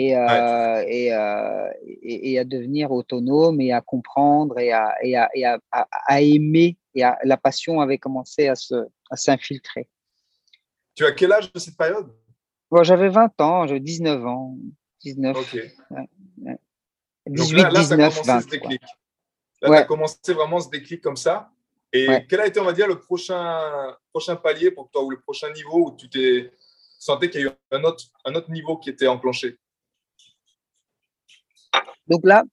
Et, euh, et, et, à devenir autonome et à comprendre et à, et à, à, aimer. Et la passion avait commencé à s'infiltrer. Tu as quel âge de cette période? Bon, j'avais 20 ans, j'avais 19 ans. 19. Ok. 18, là, 19, ça a commencé ce déclic. Là, tu as commencé vraiment ce déclic comme ça. Et quel a été, on va dire, le prochain, prochain palier pour toi ou le prochain niveau où tu t'es sentais qu'il y a eu un autre, un autre niveau qui était enclenché? Donc là,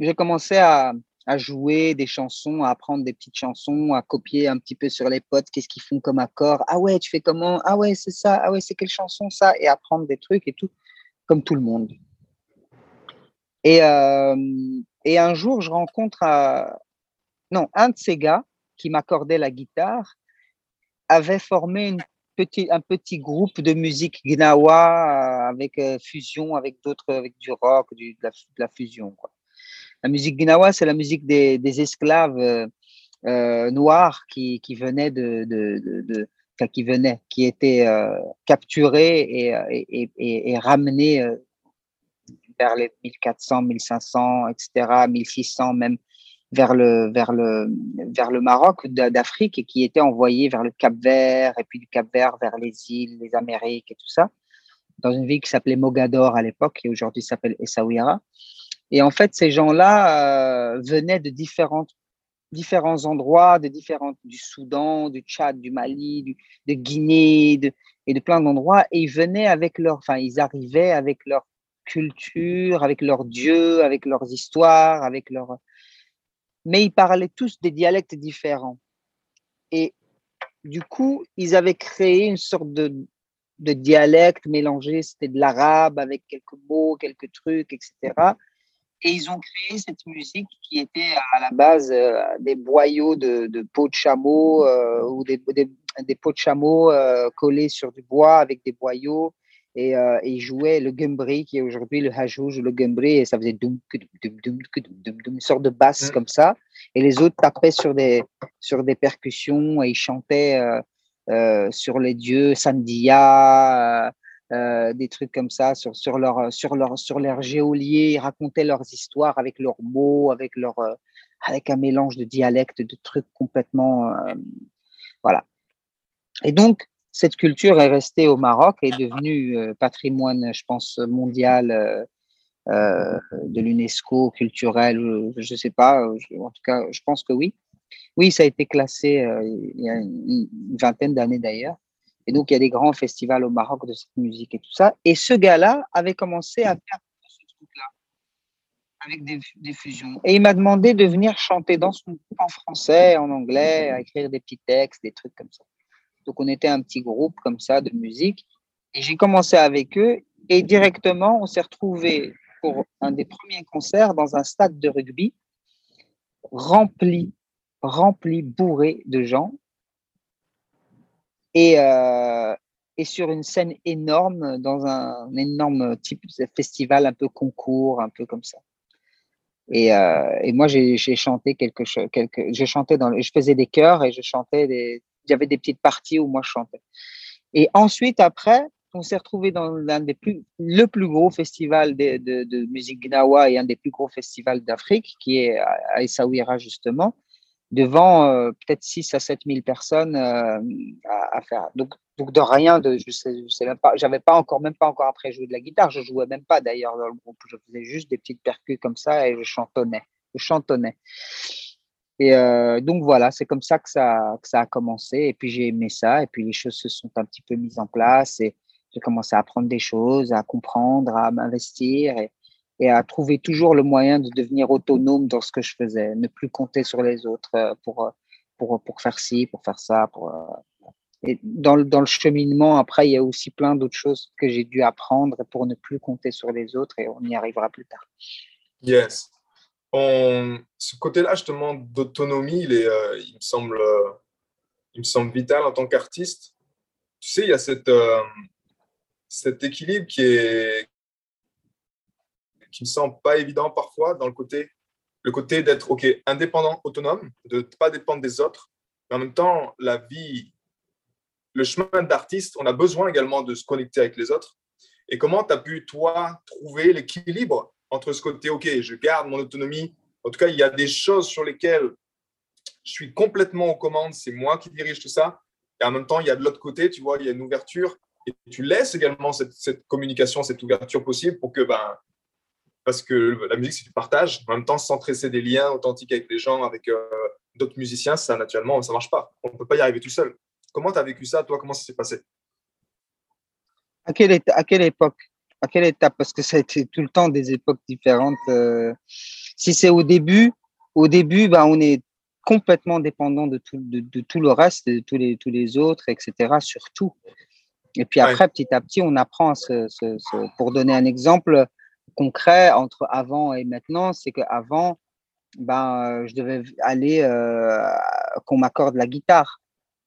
j'ai commencé à, jouer des chansons, à apprendre des petites chansons, à copier un petit peu sur les potes, qu'est-ce qu'ils font comme accord. Ah ouais, tu fais comment? Ah ouais, c'est ça. Ah ouais, c'est quelle chanson ça? Et apprendre des trucs et tout, comme tout le monde. Et, euh, et un jour, je rencontre un, non, un de ces gars qui m'accordait la guitare avait formé une petit, un petit groupe de musique gnawa avec euh, fusion avec d'autres, avec du rock, du, de, la, fusion. La musique gnawa, c'est la musique des, des esclaves euh, euh noirs qui, qui venaient de, de, de, enfin, qui qui étaient euh, capturés et, et, et, et ramenés vers les 1400, 1500, etc., 1600 même vers le, vers le, vers le Maroc d'Afrique et qui était envoyé vers le Cap Vert et puis du Cap Vert vers les îles, les Amériques et tout ça, dans une ville qui s'appelait Mogador à l'époque et aujourd'hui s'appelle Essaouira. Et en fait, ces gens-là euh, venaient de différentes, différents endroits, de différentes, du Soudan, du Tchad, du Mali, du, de Guinée et de plein d'endroits. Et ils venaient avec leur, enfin, ils arrivaient avec leur culture, avec leurs dieux, avec leurs histoires, avec leur, mais ils parlaient tous des dialectes différents. Et du coup, ils avaient créé une sorte de, de dialecte mélangé, c'était de l'arabe avec quelques mots, quelques trucs, etc. Et ils ont créé cette musique qui était à la base euh, des boyaux de, de peau de chameau euh, ou des, des, peaux de chameau euh, collés sur du bois avec des boyaux et, euh, et, il jouait le gumbri qui est aujourd'hui le hajouj, le gumbri, et ça faisait doum, doum, doum, une sorte de basse mm. comme ça. Et les autres tapaient sur des, sur des percussions et ils chantaient euh, euh, sur les dieux, Sandia, euh, des trucs comme ça, sur, sur, leur, sur, leur, sur leur géolier, ils racontaient leurs histoires avec leurs mots, avec, leur, avec un mélange de dialectes, de trucs complètement. voilà. Et donc, cette culture est restée au Maroc et est devenue euh, patrimoine, je pense, mondial euh, euh, de l'UNESCO, culturel, je ne sais pas, en tout cas, je pense que oui. Oui, ça a été classé il y a une, vingtaine d'années d'ailleurs. Et donc, il y a des grands festivals au Maroc de cette musique et tout ça. Et ce gars-là avait commencé à faire ce truc-là, avec des, des, fusions. Et il m'a demandé de venir chanter dans son groupe en français, en anglais, à écrire des petits textes, des trucs comme ça. Donc, on était un petit groupe comme ça de musique. Et j'ai commencé avec eux et directement, on s'est retrouvé pour un des premiers concerts dans un stade de rugby rempli, rempli, bourré de gens. Et, euh, et sur une scène énorme, dans un, énorme type de festival, un peu concours, un peu comme ça. Et, euh, et moi, j'ai chanté quelque chose, quelque, je chantais dans, je faisais des chœurs et je chantais des, il y avait des petites parties où moi je chantais. Et ensuite, après, on s'est retrouvé dans l'un des plus, le plus gros festival de, musique gnawa et un des plus gros festivals d'Afrique, qui est à Essaouira justement, devant euh, peut-être 6 à 7 000 personnes euh, à, faire. Donc, donc de rien, je sais, je sais même pas, j'avais pas encore, même pas encore après joué de la guitare, je jouais même pas d'ailleurs dans le groupe, je faisais juste des petites percus comme ça et je chantonnais, je chantonnais. Et euh, donc voilà, c'est comme ça que, ça a commencé. Et puis j'ai aimé ça. Et puis les choses se sont un petit peu mises en place. Et j'ai commencé à apprendre des choses, à comprendre, à m'investir et, à trouver toujours le moyen de devenir autonome dans ce que je faisais, ne plus compter sur les autres euh, pour, pour, pour faire ci, pour faire ça. Euh, et dans, dans le cheminement, après, il y a aussi plein d'autres choses que j'ai dû apprendre pour ne plus compter sur les autres et on y arrivera plus tard. Yes ce côté-là, justement, d'autonomie, il, euh, il, me semble, euh, il me semble vital en tant qu'artiste. Tu sais, il y a cette, euh, cet équilibre qui est qui me semble pas évident parfois dans le côté le côté d'être indépendant autonome de ne pas dépendre des autres mais en même temps la vie le chemin d'artiste on a besoin également de se connecter avec les autres et comment tu as pu toi trouver l'équilibre entre ce côté, OK, je garde mon autonomie. En tout cas, il y a des choses sur lesquelles je suis complètement aux commandes, c'est moi qui dirige tout ça. Et en même temps, il y a de l'autre côté, tu vois, il y a une ouverture et tu laisses également cette, communication, cette ouverture possible pour que, ben, parce que la musique, c'est du partage, en même temps, sans tresser des liens authentiques avec les gens, avec euh, d'autres musiciens, ça, naturellement, ça ne marche pas. On ne peut pas y arriver tout seul. Comment tu as vécu ça, toi? Comment ça s'est passé? À quelle, à quelle époque? À quelle étape? Parce que ça a été tout le temps des époques différentes. Euh. si c'est au début, au début, ben, on est complètement dépendant de tout, de, tout le reste, de tous les, tous les autres, etc., surtout. Et puis après, petit à petit, on apprend. Ce, pour donner un exemple concret entre avant et maintenant, c'est qu'avant, ben, je devais aller euh, qu'on m'accorde la guitare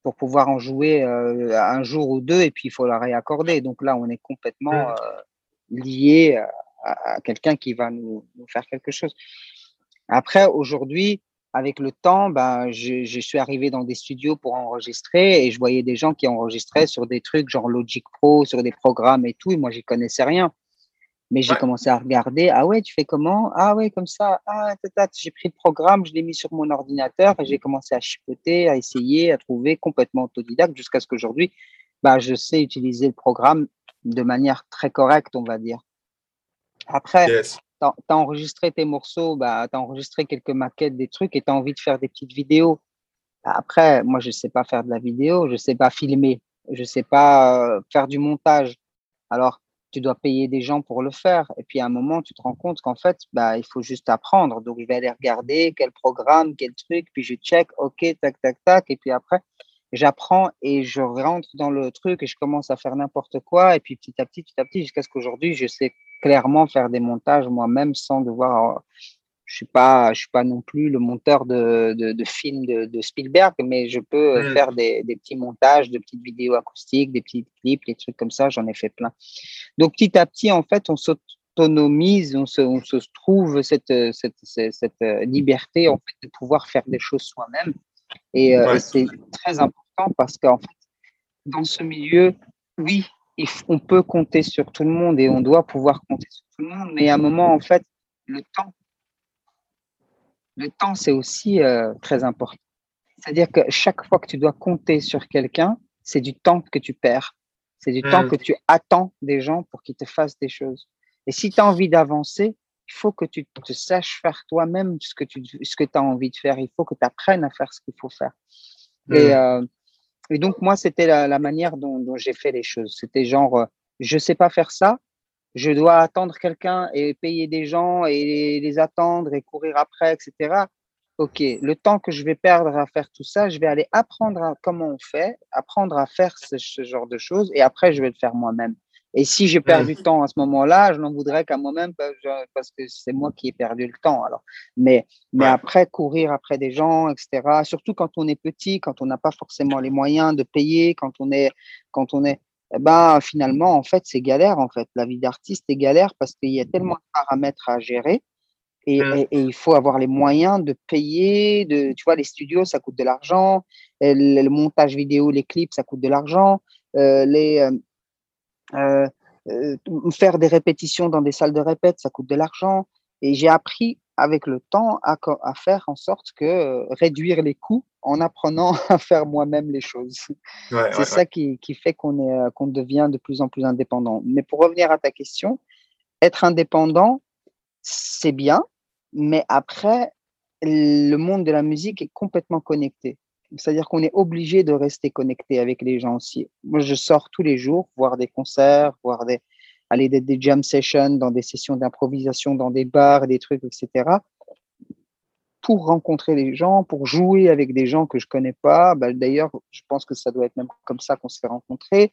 pour pouvoir en jouer euh, un jour ou deux, et puis il faut la réaccorder. Donc là, on est complètement mmh. euh, lié à, quelqu'un qui va nous, nous, faire quelque chose. Après, aujourd'hui, avec le temps, ben, je, je, suis arrivé dans des studios pour enregistrer et je voyais des gens qui enregistraient sur des trucs genre Logic Pro, sur des programmes et tout, et moi, j'y connaissais rien. Mais j'ai commencé à regarder, ah ouais, tu fais comment? Ah ouais, comme ça, ah, j'ai pris le programme, je l'ai mis sur mon ordinateur et j'ai commencé à chipoter, à essayer, à trouver complètement autodidacte jusqu'à ce qu'aujourd'hui, bah, je sais utiliser le programme de manière très correcte, on va dire. Après, tu as, enregistré tes morceaux, bah, tu as enregistré quelques maquettes, des trucs, et tu as envie de faire des petites vidéos. Après, moi, je ne sais pas faire de la vidéo, je ne sais pas filmer, je ne sais pas euh, faire du montage. Alors, tu dois payer des gens pour le faire. Et puis, à un moment, tu te rends compte qu'en fait, bah, il faut juste apprendre. Donc, je vais aller regarder quel programme, quel truc, puis je check, OK, tac, tac, tac. Et puis après, j'apprends et je rentre dans le truc et je commence à faire n'importe quoi. Et puis, petit à petit, petit à petit, jusqu'à ce qu'aujourd'hui, je sais clairement faire des montages moi-même sans devoir. Je suis pas, je suis pas non plus le monteur de, de, films de, Spielberg, mais je peux mmh. faire des, des, petits montages, de petites vidéos acoustiques, des petits clips, des trucs comme ça. J'en ai fait plein. Donc petit à petit, en fait, on s'autonomise, on se, on se trouve cette, cette, cette, liberté en fait de pouvoir faire des choses soi-même. Et, euh, et c'est très important parce qu'en fait, dans ce milieu, oui, on peut compter sur tout le monde et on doit pouvoir compter sur tout le monde, mais à un moment, en fait, le temps, le temps, c'est aussi euh, très important. C'est-à-dire que chaque fois que tu dois compter sur quelqu'un, c'est du temps que tu perds. C'est du temps mmh. que tu attends des gens pour qu'ils te fassent des choses. Et si tu as envie d'avancer, il faut que tu te saches faire toi-même ce que tu ce que as envie de faire. Il faut que tu apprennes à faire ce qu'il faut faire. Et, mmh. euh, et donc, moi, c'était la, manière dont, j'ai fait les choses. C'était genre, euh, je sais pas faire ça, je dois attendre quelqu'un et payer des gens et les, attendre et courir après, etc. OK, le temps que je vais perdre à faire tout ça, je vais aller apprendre comment on fait, apprendre à faire ce, ce genre de choses et après, je vais le faire moi-même. Et si j'ai perdu du temps à ce moment-là, je n'en voudrais qu'à moi-même parce que c'est moi qui ai perdu le temps. Alors, mais, mais après, courir après des gens, etc. Surtout quand on est petit, quand on n'a pas forcément les moyens de payer, quand on est, quand on est, eh ben, finalement, en fait, c'est galère. En fait, la vie d'artiste est galère parce qu'il y a tellement de paramètres à gérer. Et, et, il faut avoir les moyens de payer, de, tu vois, les studios, ça coûte de l'argent, le, montage vidéo, les clips, ça coûte de l'argent, euh, les, euh, euh, faire des répétitions dans des salles de répète, ça coûte de l'argent. Et j'ai appris avec le temps à, à, faire en sorte que euh, réduire les coûts en apprenant à faire moi-même les choses. c'est ça Qui, qui, fait qu'on devient de plus en plus indépendant. Mais pour revenir à ta question, être indépendant, c'est bien, mais après, le monde de la musique est complètement connecté. C'est-à-dire qu'on est obligé de rester connecté avec les gens aussi. Moi, je sors tous les jours, voir des concerts, voir des, aller des, des jam sessions, dans des sessions d'improvisation, dans des bars, des trucs, etc. Pour rencontrer des gens, pour jouer avec des gens que je connais pas. Bah, d'ailleurs, je pense que ça doit être même comme ça qu'on s'est rencontrés.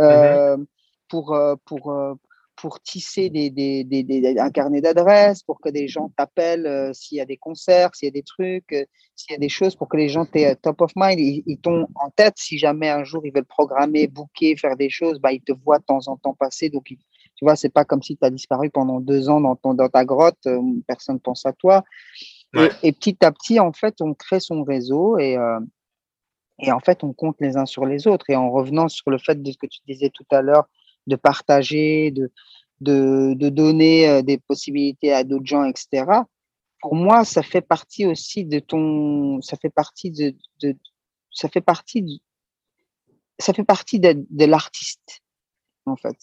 Euh, mm-hmm. Pour, euh, pour, euh, pour tisser des, des, des, un carnet d'adresses, pour que des gens t'appellent euh, s'il y a des concerts, s'il y a des trucs, euh, s'il y a des choses, pour que les gens t'aient top of mind, ils, ils t'ont en tête. Si jamais un jour ils veulent programmer, booker, faire des choses, bah, ils te voient de temps en temps passer. Donc, tu vois, c'est pas comme si tu as disparu pendant deux ans dans, ton, dans ta grotte, euh, personne pense à toi. Et, petit à petit, en fait, on crée son réseau et, et en fait, on compte les uns sur les autres. Et en revenant sur le fait de ce que tu disais tout à l'heure, de partager, de, de, de donner euh, des possibilités à d'autres gens, etc. Pour moi, ça fait partie aussi de ton, ça fait partie de, de ça fait partie ça fait partie de, de l'artiste. en fait.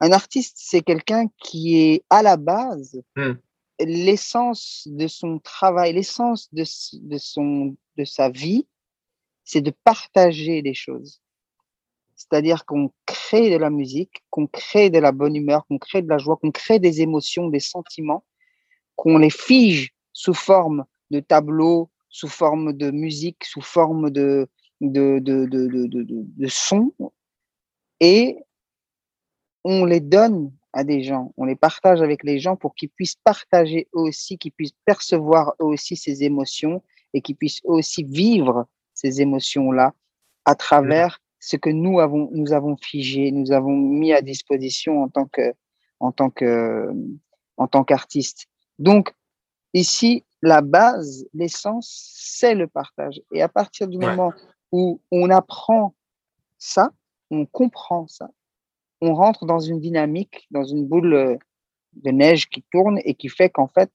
Un artiste, c'est quelqu'un qui est à la base, hmm. l'essence de son travail, l'essence de, de, son, de sa vie, c'est de partager les choses. C'est-à-dire qu'on crée de la musique, qu'on crée de la bonne humeur, qu'on crée de la joie, qu'on crée des émotions, des sentiments, qu'on les fige sous forme de tableaux, sous forme de musique, sous forme de, de, de, de, de, de son, et on les donne à des gens, on les partage avec les gens pour qu'ils puissent partager eux aussi, qu'ils puissent percevoir eux aussi ces émotions et qu'ils puissent aussi vivre ces émotions-là à travers ce que nous avons, nous avons figé, nous avons mis à disposition en tant que, en tant que, en tant qu'artiste. Donc, ici, la base, l'essence, c'est le partage. Et à partir du moment où on apprend ça, on comprend ça, on rentre dans une dynamique, dans une boule de neige qui tourne et qui fait qu'en fait,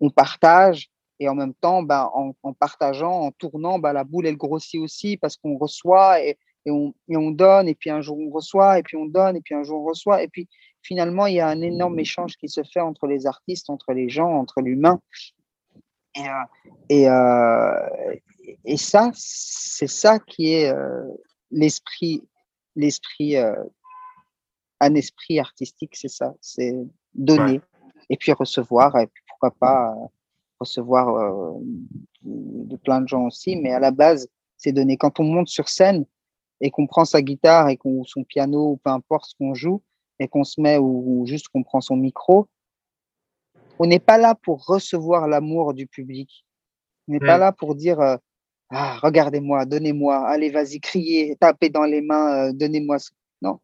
on partage et en même temps, ben, en, partageant, en tournant, ben, la boule, elle grossit aussi parce qu'on reçoit et, et, on, et, on, donne, et puis un jour on reçoit, et puis on donne, et puis un jour on reçoit. Et puis finalement, il y a un énorme échange qui se fait entre les artistes, entre les gens, entre l'humain. Et, euh, et, euh, et, ça, c'est ça qui est euh, l'esprit, l'esprit, un esprit artistique, c'est ça, c'est donner et puis recevoir, et puis pourquoi pas recevoir de plein de gens aussi, mais à la base, c'est donner. Quand on monte sur scène et qu'on prend sa guitare et qu'on son piano ou peu importe ce qu'on joue et qu'on se met ou juste qu'on prend son micro, on n'est pas là pour recevoir l'amour du public. On n'est pas mm. là pour dire euh, ah, regardez-moi, donnez-moi, allez, vas-y, criez, tapez dans les mains, euh, donnez-moi. Non.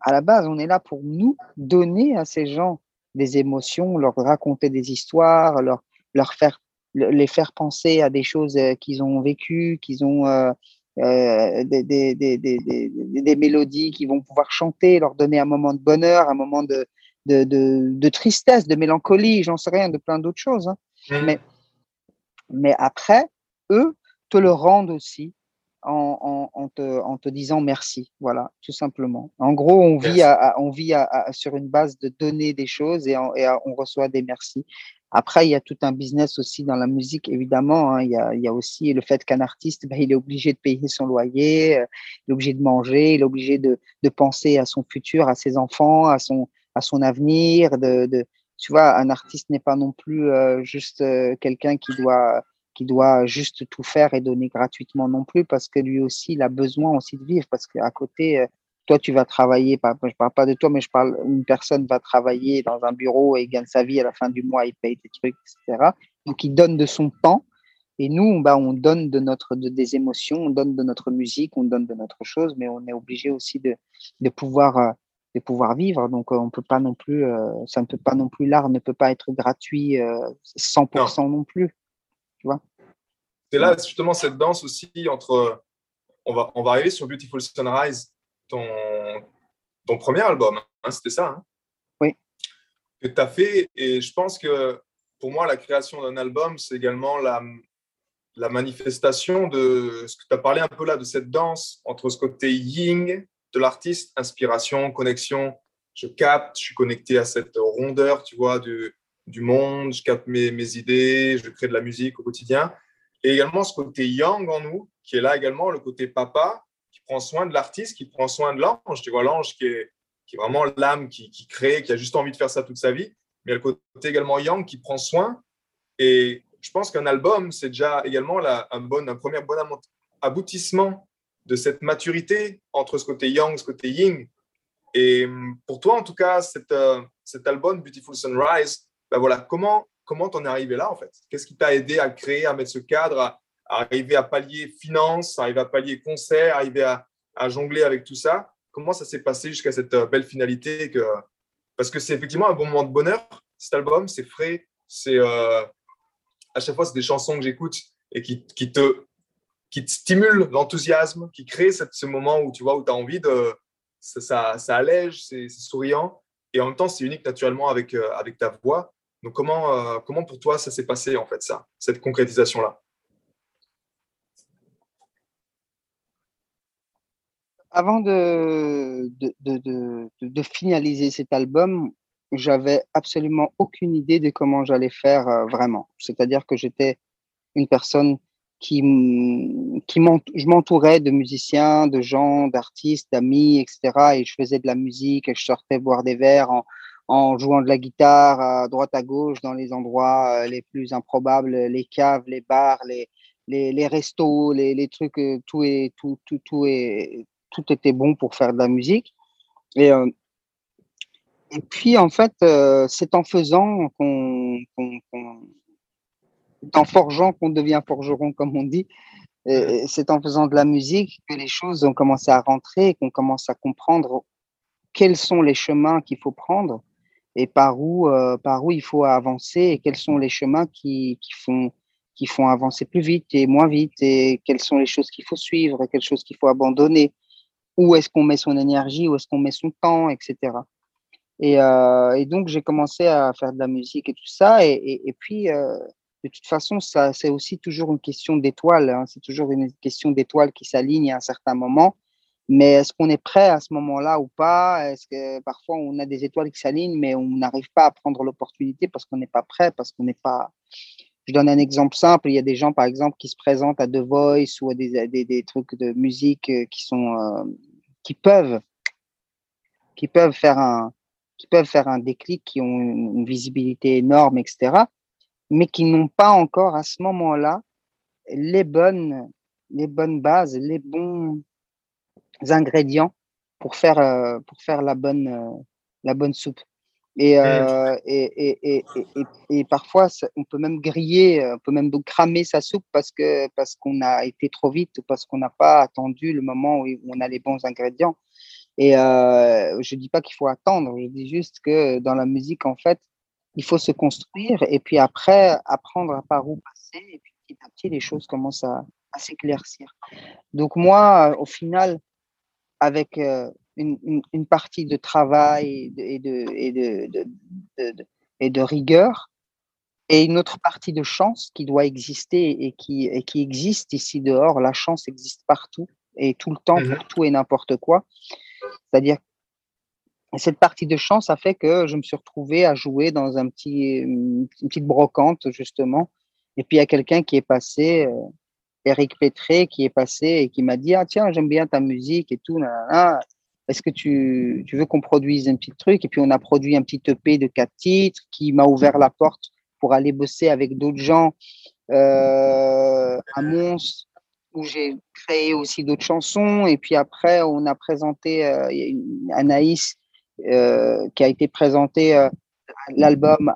À la base, on est là pour nous donner à ces gens des émotions, leur raconter des histoires, leur, leur faire, les faire penser à des choses euh, qu'ils ont vécues, qu'ils ont des, des, des, des, mélodies qu'ils vont pouvoir chanter, leur donner un moment de bonheur, un moment de, de, de, de tristesse, de mélancolie, j'en sais rien, de plein d'autres choses. Hein. Mmh. Mais, mais après, eux te le rendent aussi en, en, en, te, en, te, disant merci. Voilà, tout simplement. En gros, on vit, à, on vit à, sur une base de donner des choses et, et on reçoit des merci. Après, il y a tout un business aussi dans la musique, évidemment. Hein. Il, y a, il, y a, aussi le fait qu'un artiste, ben, il est obligé de payer son loyer, euh, il est obligé de manger, il est obligé de, de penser à son futur, à ses enfants, à son, à son avenir. De, de, tu vois, un artiste n'est pas non plus euh, juste euh, quelqu'un qui doit qui doit juste tout faire et donner gratuitement non plus, parce que lui aussi, il a besoin aussi de vivre, parce qu'à côté, euh, toi, tu vas travailler, je parle pas de toi, mais je parle, une personne va travailler dans un bureau et gagne sa vie à la fin du mois, il paye des trucs, etc. Donc, il donne de son temps. Et nous, bah, on donne de notre, de, des émotions, on donne de notre musique, on donne de notre chose, mais on est obligé aussi de, de pouvoir de pouvoir vivre. Donc, euh, on peut pas non plus, euh, ça ne peut pas non plus, l'art ne peut pas être gratuit 100% euh, non. plus. Tu vois C'est là justement cette danse aussi entre. On va, on va arriver sur Beautiful Sunrise, ton, ton premier album, hein, c'était ça hein? Oui. Que tu as fait. Et je pense que pour moi, la création d'un album, c'est également la, la manifestation de ce que tu as parlé un peu là, de cette danse entre ce côté ying de l'artiste, inspiration, connexion. Je capte, je suis connecté à cette rondeur, tu vois, du, du monde, je capte mes, mes, idées, je crée de la musique au quotidien. Et également ce côté yang en nous, qui est là également, le côté papa, prend soin de l'artiste, qui prend soin de l'ange. Tu vois, l'ange qui est, qui vraiment l'âme qui, qui, crée, qui a juste envie de faire ça toute sa vie. Mais le côté également yang qui prend soin. Et je pense qu'un album, c'est déjà également la, un, bon, un premier bon aboutissement de cette maturité entre ce côté yang, ce côté yin. Et pour toi, en tout cas, euh, cet album Beautiful Sunrise, ben voilà, comment comment t'en es arrivé là en fait? Qu'est-ce qui t'a aidé à créer, à mettre ce cadre, à, arriver à pallier finance, arriver à pallier concert, arriver à, jongler avec tout ça Comment ça s'est passé jusqu'à cette euh, belle finalité que... Parce que c'est effectivement un bon moment de bonheur, cet album, c'est frais, c'est euh, à chaque fois c'est des chansons que j'écoute et qui, te qui te stimule l'enthousiasme, qui crée ce moment où tu vois où tu as envie de ça, ça, allège, c'est souriant et en même temps c'est unique naturellement avec euh, avec ta voix. Donc comment euh, comment pour toi ça s'est passé en fait ça, cette concrétisation avant de, finaliser cet album, j'avais absolument aucune idée de comment j'allais faire euh, vraiment. C'est-à-dire que j'étais une personne qui, qui je m'entourais de musiciens, de gens, d'artistes, d'amis, etc. Et je faisais de la musique, et je sortais boire des verres en, jouant de la guitare à droite à gauche dans les endroits euh, les plus improbables, les caves, les bars, les, les, restos, les, les trucs, euh, tout, tout, tout, tout, est, tout était bon pour faire de la musique. Et, euh, et puis, en fait, c'est en faisant qu'on, c'est en forgeant qu'on devient forgeron, comme on dit. C'est en faisant de la musique que les choses ont commencé à rentrer, qu'on commence à comprendre quels sont les chemins qu'il faut prendre et par où, euh, par où il faut avancer et quels sont les chemins qui, qui, font, qui font avancer plus vite et moins vite et quelles sont les choses qu'il faut suivre et quelles choses qu'il faut abandonner. Où est-ce qu'on met son énergie, où est-ce qu'on met son temps, etc. Et, euh, et donc, j'ai commencé à faire de la musique et tout ça. Et, puis, euh, de toute façon, ça, c'est aussi toujours une question d'étoiles. Hein. C'est toujours une question d'étoiles qui s'alignent à un certain moment. Mais est-ce qu'on est prêt à ce moment-là ou pas? Est-ce que parfois on a des étoiles qui s'alignent, mais on n'arrive pas à prendre l'opportunité parce qu'on n'est pas prêt, parce qu'on n'est pas. Je donne un exemple simple. Il y a des gens, par exemple, qui se présentent à The Voice ou à des, des, trucs de musique euh, qui sont qui peuvent faire un qui peuvent faire un déclic, qui ont une visibilité énorme, etc. Mais qui n'ont pas encore à ce moment-là les bonnes les bonnes bases, les bons ingrédients pour faire, euh, euh, la bonne soupe. Et, euh, et, et, et, et, parfois, on peut même griller, on peut même cramer sa soupe parce que parce qu'on a été trop vite ou parce qu'on n'a pas attendu le moment où on a les bons ingrédients. Et euh, je dis pas qu'il faut attendre, je dis juste que dans la musique, en fait, il faut se construire et puis après apprendre à par où passer et puis petit à petit les choses commencent à, à s'éclaircir. Donc moi, au final, avec euh, une, une, partie de travail et de, et de, de, et de, rigueur et une autre partie de chance qui doit exister et qui, et qui existe ici dehors. La chance existe partout et tout le temps pour mhm. tout et n'importe quoi. C'est-à-dire cette partie de chance a fait que je me suis retrouvé à jouer dans un petit, une petite brocante, justement. Et puis, il y a quelqu'un qui est passé, euh, Eric Pétré qui est passé et qui m'a dit Ah, tiens, j'aime bien ta musique et tout. Est-ce que tu, tu veux qu'on produise un petit truc? Et puis, on a produit un petit EP de quatre titres qui m'a ouvert la porte pour aller bosser avec d'autres gens euh, à Mons, où j'ai créé aussi d'autres chansons. Et puis après, on a présenté euh, Anaïs, euh, qui a été présenté l'album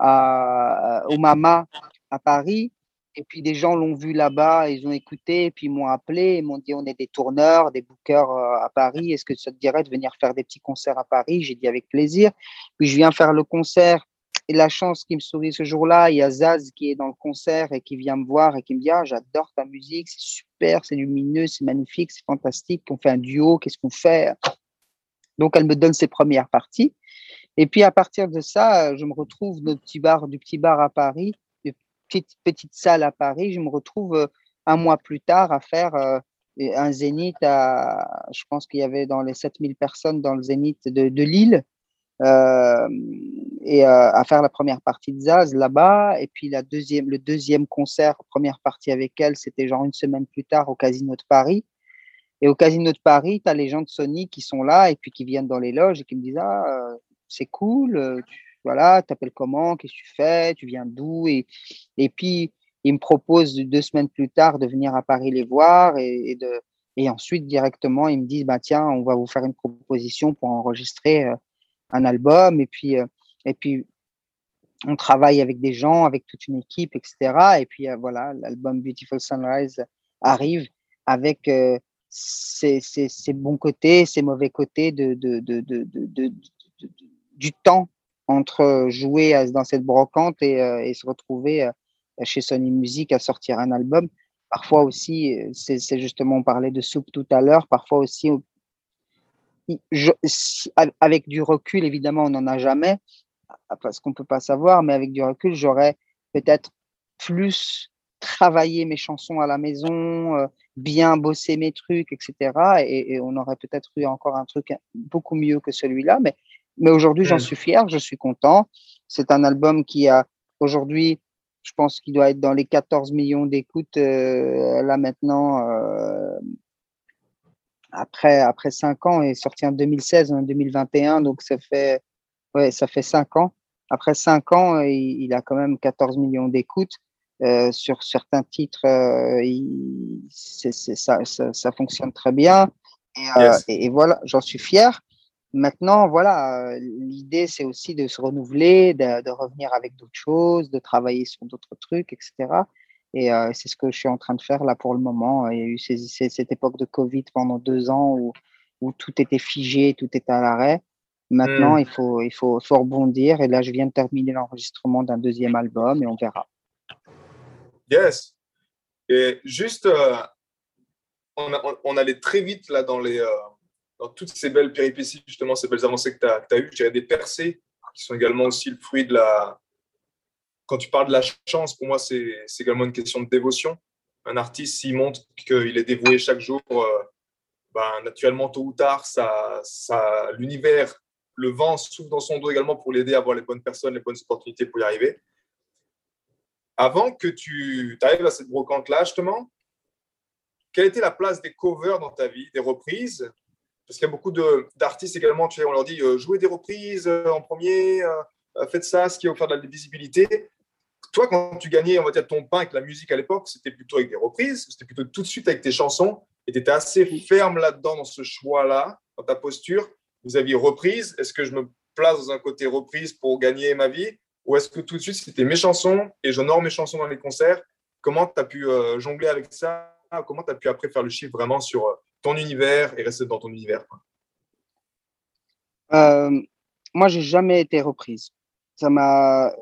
au Mama à Paris. Et puis des gens l'ont vu là-bas, ils ont écouté, puis ils m'ont appelé, ils m'ont dit on est des tourneurs, des bookers euh, à Paris, est-ce que ça te dirait de venir faire des petits concerts à Paris? J'ai dit avec plaisir. Puis je viens faire le concert, et la chance qui me sourit ce jour-là, il y a Zaz qui est dans le concert et qui vient me voir et qui me dit ah, j'adore ta musique, c'est super, c'est lumineux, c'est magnifique, c'est fantastique, on fait un duo, qu'est-ce qu'on fait? Donc elle me donne ses premières parties. Et puis à partir de ça, je me retrouve dans petit bar, du petit bar à Paris petite, salle à Paris, je me retrouve euh, un mois plus tard à faire euh, un zénith je pense qu'il y avait dans les 7000 personnes dans le zénith de, Lille, euh, et à faire la première partie de Zaz là-bas. Et puis la deuxième, le deuxième concert, première partie avec elle, c'était genre une semaine plus tard au Casino de Paris. Et au Casino de Paris, tu as les gens de Sony qui sont là et puis qui viennent dans les loges et qui me disent Ah, c'est cool, tu, voilà, t'appelles comment, qu'est-ce que tu fais, tu viens d'où et, et puis il me propose deux semaines plus tard de venir à Paris les voir et, de et ensuite directement ils me disent bah tiens on va vous faire une proposition pour enregistrer euh, un album et puis euh, et puis on travaille avec des gens, avec toute une équipe, etc. Et puis euh, voilà, l'album Beautiful Sunrise arrive avec ses, ses, bons côtés, ses mauvais côtés de, de, de, de du temps entre jouer dans cette brocante et, euh, et se retrouver euh, chez Sony Music à sortir un album. Parfois aussi, euh, c'est justement, on parlait de soupe tout à l'heure, parfois aussi, avec du recul, évidemment, on n'en a jamais, parce qu'on ne peut pas savoir, mais avec du recul, j'aurais peut-être plus travaillé mes chansons à la maison, bien bosser mes trucs, etc. Et, on aurait peut-être eu encore un truc beaucoup mieux que celui-là. Mais, mais aujourd'hui, j'en mmh. suis fier, je suis content. C'est un album qui a aujourd'hui, je pense qu'il doit être dans les 14 millions d'écoutes euh, là maintenant. Euh, après, après 5 ans, est sorti en 2016, en 2021, donc ça fait, ouais, ça fait 5 ans. Après 5 ans, il, a quand même 14 millions d'écoutes. Euh, sur certains titres, ça, ça, fonctionne très bien. Et, et voilà, j'en suis fier. Maintenant, voilà, l'idée, c'est aussi de se renouveler, de, revenir avec d'autres choses, de travailler sur d'autres trucs, etc. Et c'est ce que je suis en train de faire là pour le moment. Il y a eu cette époque de Covid pendant deux ans où, où tout était figé, tout était à l'arrêt. Maintenant, mmh. il, faut, il faut, faut, rebondir. Et là, je viens de terminer l'enregistrement d'un deuxième album et on verra. Yes. Et juste, on, on, allait très vite là dans les, dans toutes ces belles péripéties, justement, ces belles avancées que tu as, as, eues, y a des percées qui sont également aussi le fruit de la. Quand tu parles de la chance, pour moi, c'est également une question de dévotion. Un artiste, s'il montre qu'il est dévoué chaque jour, euh, ben, naturellement, tôt ou tard, ça, ça, l'univers, le vent souffle dans son dos également pour l'aider à avoir les bonnes personnes, les bonnes opportunités pour y arriver. Avant que tu arrives à cette brocante-là, justement, quelle était la place des covers dans ta vie, des reprises? Parce qu'il y a beaucoup d'artistes également, tu sais, on leur dit euh, jouez des reprises euh, en premier, euh, faites ça, ce qui va vous faire de la visibilité. Toi, quand tu gagnais, on va dire, ton pain avec la musique à l'époque, c'était plutôt avec des reprises, c'était plutôt tout de suite avec tes chansons, et tu étais assez ferme là-dedans, dans ce choix-là, dans ta posture. Vous aviez reprise, est-ce que je me place dans un côté reprise pour gagner ma vie, ou est-ce que tout de suite, c'était mes chansons, et j'honore mes chansons dans les concerts? Comment tu as pu jongler avec ça? Comment tu as pu après faire le chiffre vraiment sur ton univers et rester dans ton univers euh, Moi, j'ai jamais été reprise. Ça m'a.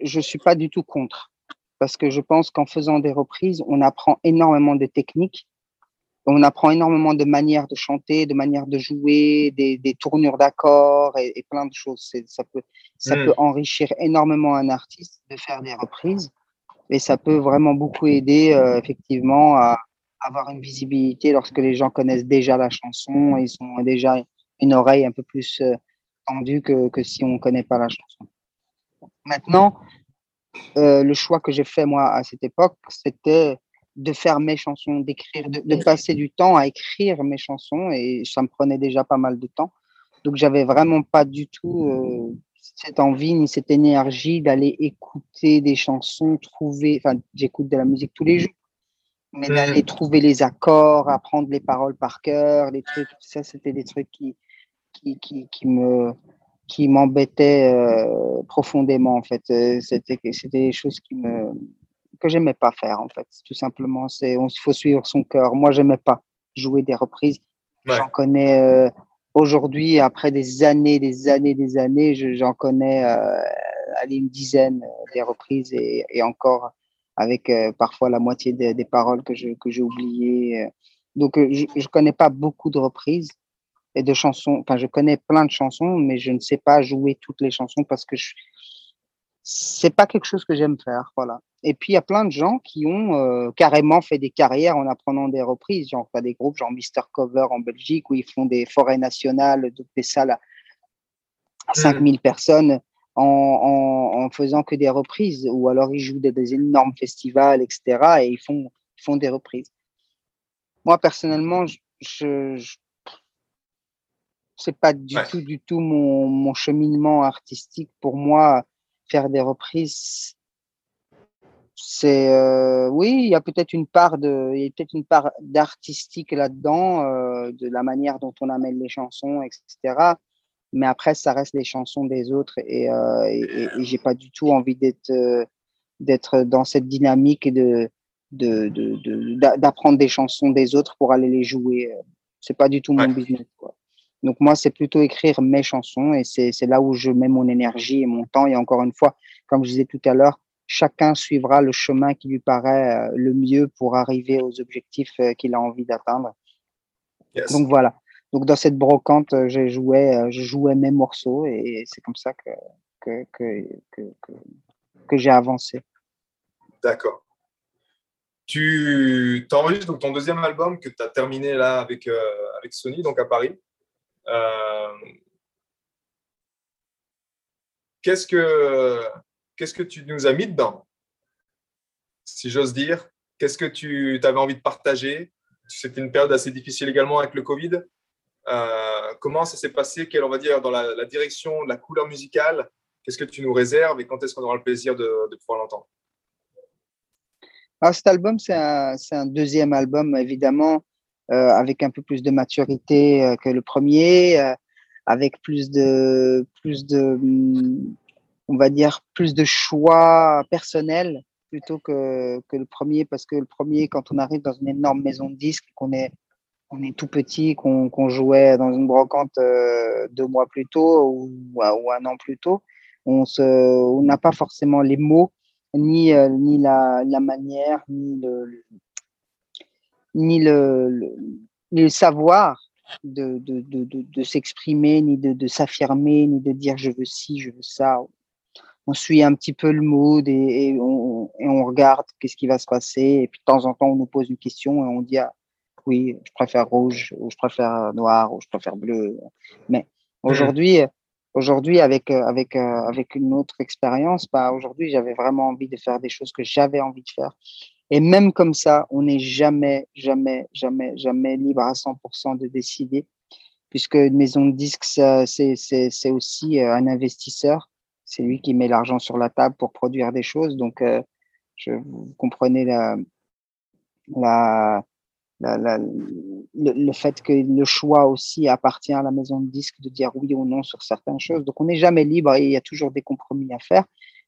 Je suis pas du tout contre parce que je pense qu'en faisant des reprises, on apprend énormément de techniques, on apprend énormément de manières de chanter, de manières de jouer, des, des tournures d'accords et, plein de choses. Ça peut, ça hmm. peut enrichir énormément un artiste de faire des reprises et ça peut vraiment beaucoup aider euh, effectivement à, avoir une visibilité lorsque les gens connaissent déjà la chanson, ils ont déjà une oreille un peu plus euh, tendue que, que si on ne connaît pas la chanson. Maintenant, euh, le choix que j'ai fait moi à cette époque, c'était de faire mes chansons, d'écrire, de, passer du temps à écrire mes chansons et ça me prenait déjà pas mal de temps. Donc j'avais vraiment pas du tout euh, cette envie ni cette énergie d'aller écouter des chansons, trouver. Enfin, j'écoute de la musique tous les jours, mais d'aller trouver les accords, apprendre les paroles par cœur, les trucs, ça, c'était des trucs qui, qui, qui, qui me qui m'embêtaient euh, profondément en fait. Euh, c'était c'était des choses qui me que j'aimais pas faire en fait. Tout simplement c'est il faut suivre son cœur. Moi j'aimais pas jouer des reprises. J'en connais euh, aujourd'hui après des années des années des années j'en connais allez, une dizaine des reprises et, et encore avec euh, parfois la moitié des, paroles que j'ai que oubliées. Euh. Donc, euh, je ne connais pas beaucoup de reprises et de chansons. Enfin, je connais plein de chansons, mais je ne sais pas jouer toutes les chansons parce que ce c'est pas quelque chose que j'aime faire. Voilà. Et puis, il y a plein de gens qui ont carrément fait des carrières en apprenant des reprises. Genre, des groupes genre Mister Cover en Belgique où ils font des forêts nationales, des salles à, 5000 mmh. personnes en, faisant que des reprises, ou alors ils jouent des, des énormes festivals, etc. Et ils font, font des reprises. Moi, personnellement, je, je, c'est pas du tout, du tout mon, mon, cheminement artistique. Pour moi, faire des reprises, c'est euh, oui, il y a peut-être une part de, il y a peut-être une part d'artistique là-dedans, euh, de la manière dont on amène les chansons, etc mais après ça reste les chansons des autres et, euh, et, j'ai pas du tout envie d'être euh, d'être dans cette dynamique et de d'apprendre de, des chansons des autres pour aller les jouer c'est pas du tout mon business quoi. donc moi c'est plutôt écrire mes chansons et c'est là où je mets mon énergie et mon temps. Et encore une fois comme je disais tout à l'heure chacun suivra le chemin qui lui paraît euh, le mieux pour arriver aux objectifs euh, qu'il a envie d'atteindre. Donc voilà donc dans cette brocante, euh, je jouais, euh, je jouais mes morceaux et c'est comme ça que, que, que, que, j'ai avancé. D'accord. Tu enregistres donc ton deuxième album que tu as terminé là avec, euh, avec Sony, donc à Paris. Qu'est-ce que qu'est-ce que tu nous as mis dedans? Si j'ose dire, qu'est-ce que tu avais envie de partager? C'était une période assez difficile également avec le Covid. Euh, comment ça s'est passé? Quelle, on va dire, dans la, direction, la couleur musicale? Qu'est-ce que tu nous réserves et quand est-ce qu'on aura le plaisir de, pouvoir l'entendre? Cet album, c'est un, deuxième album, évidemment, euh, avec un peu plus de maturité euh, que le premier, avec plus de, plus de, mm, on va dire, plus de choix personnels plutôt que, que le premier, parce que le premier, quand on arrive dans une énorme maison de disques, qu'on est, on est tout petit, qu'on jouait dans une brocante deux mois plus tôt ou, un an plus tôt, on n'a pas forcément les mots ni, euh, ni la, manière, ni le, savoir de, s'exprimer, ni de, s'affirmer, ni de dire je veux ci, je veux ça. On suit un petit peu le mood et, on, et on, regarde qu'est-ce qui va se passer. Et puis de temps en temps, on nous pose une question et on dit ah, oui, je préfère rouge, ou je préfère noir, ou je préfère bleu. Mais mmh. aujourd'hui, Aujourd'hui, avec, euh, avec, euh, avec une autre expérience, bah, aujourd'hui, j'avais vraiment envie de faire des choses que j'avais envie de faire. Et même comme ça, on n'est jamais, jamais, jamais, jamais libre à 100% de décider, puisque une maison de disques, c'est aussi euh, un investisseur. C'est lui qui met l'argent sur la table pour produire des choses. Donc, je, vous comprenez la, la, le, fait que le choix aussi appartient à la maison de disque de dire oui ou non sur certaines choses. Donc on n'est jamais libre et il y a toujours des compromis à faire.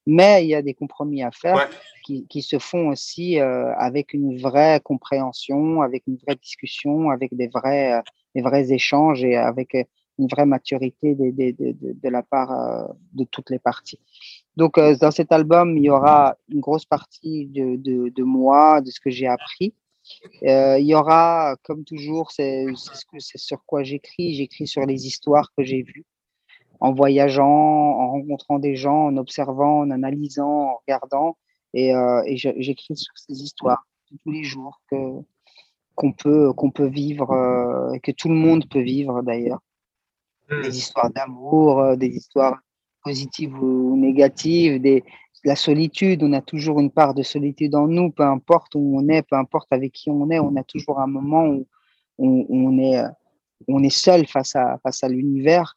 Mais il y a des compromis à faire qui, qui, se font aussi euh, avec une vraie compréhension, avec une vraie discussion, avec des vrais, euh, des vrais échanges et avec une vraie maturité de, de, de, de la part euh, de toutes les parties. Donc dans cet album, il y aura une grosse partie de, moi, de ce que j'ai appris euh, il y aura, comme toujours, c'est sur quoi j'écris. J'écris sur les histoires que j'ai vues en voyageant, en rencontrant des gens, en observant, en analysant, en regardant. Et, euh, j'écris sur ces histoires tous les jours que qu'on peut qu'on peut vivre, euh, que tout le monde peut vivre d'ailleurs. Mmh. Des histoires d'amour, des histoires positives ou négatives, des, la solitude, on a toujours une part de solitude en nous, peu importe où on est, peu importe avec qui on est, on a toujours un moment où, on, est, on est seul face à, face à l'univers.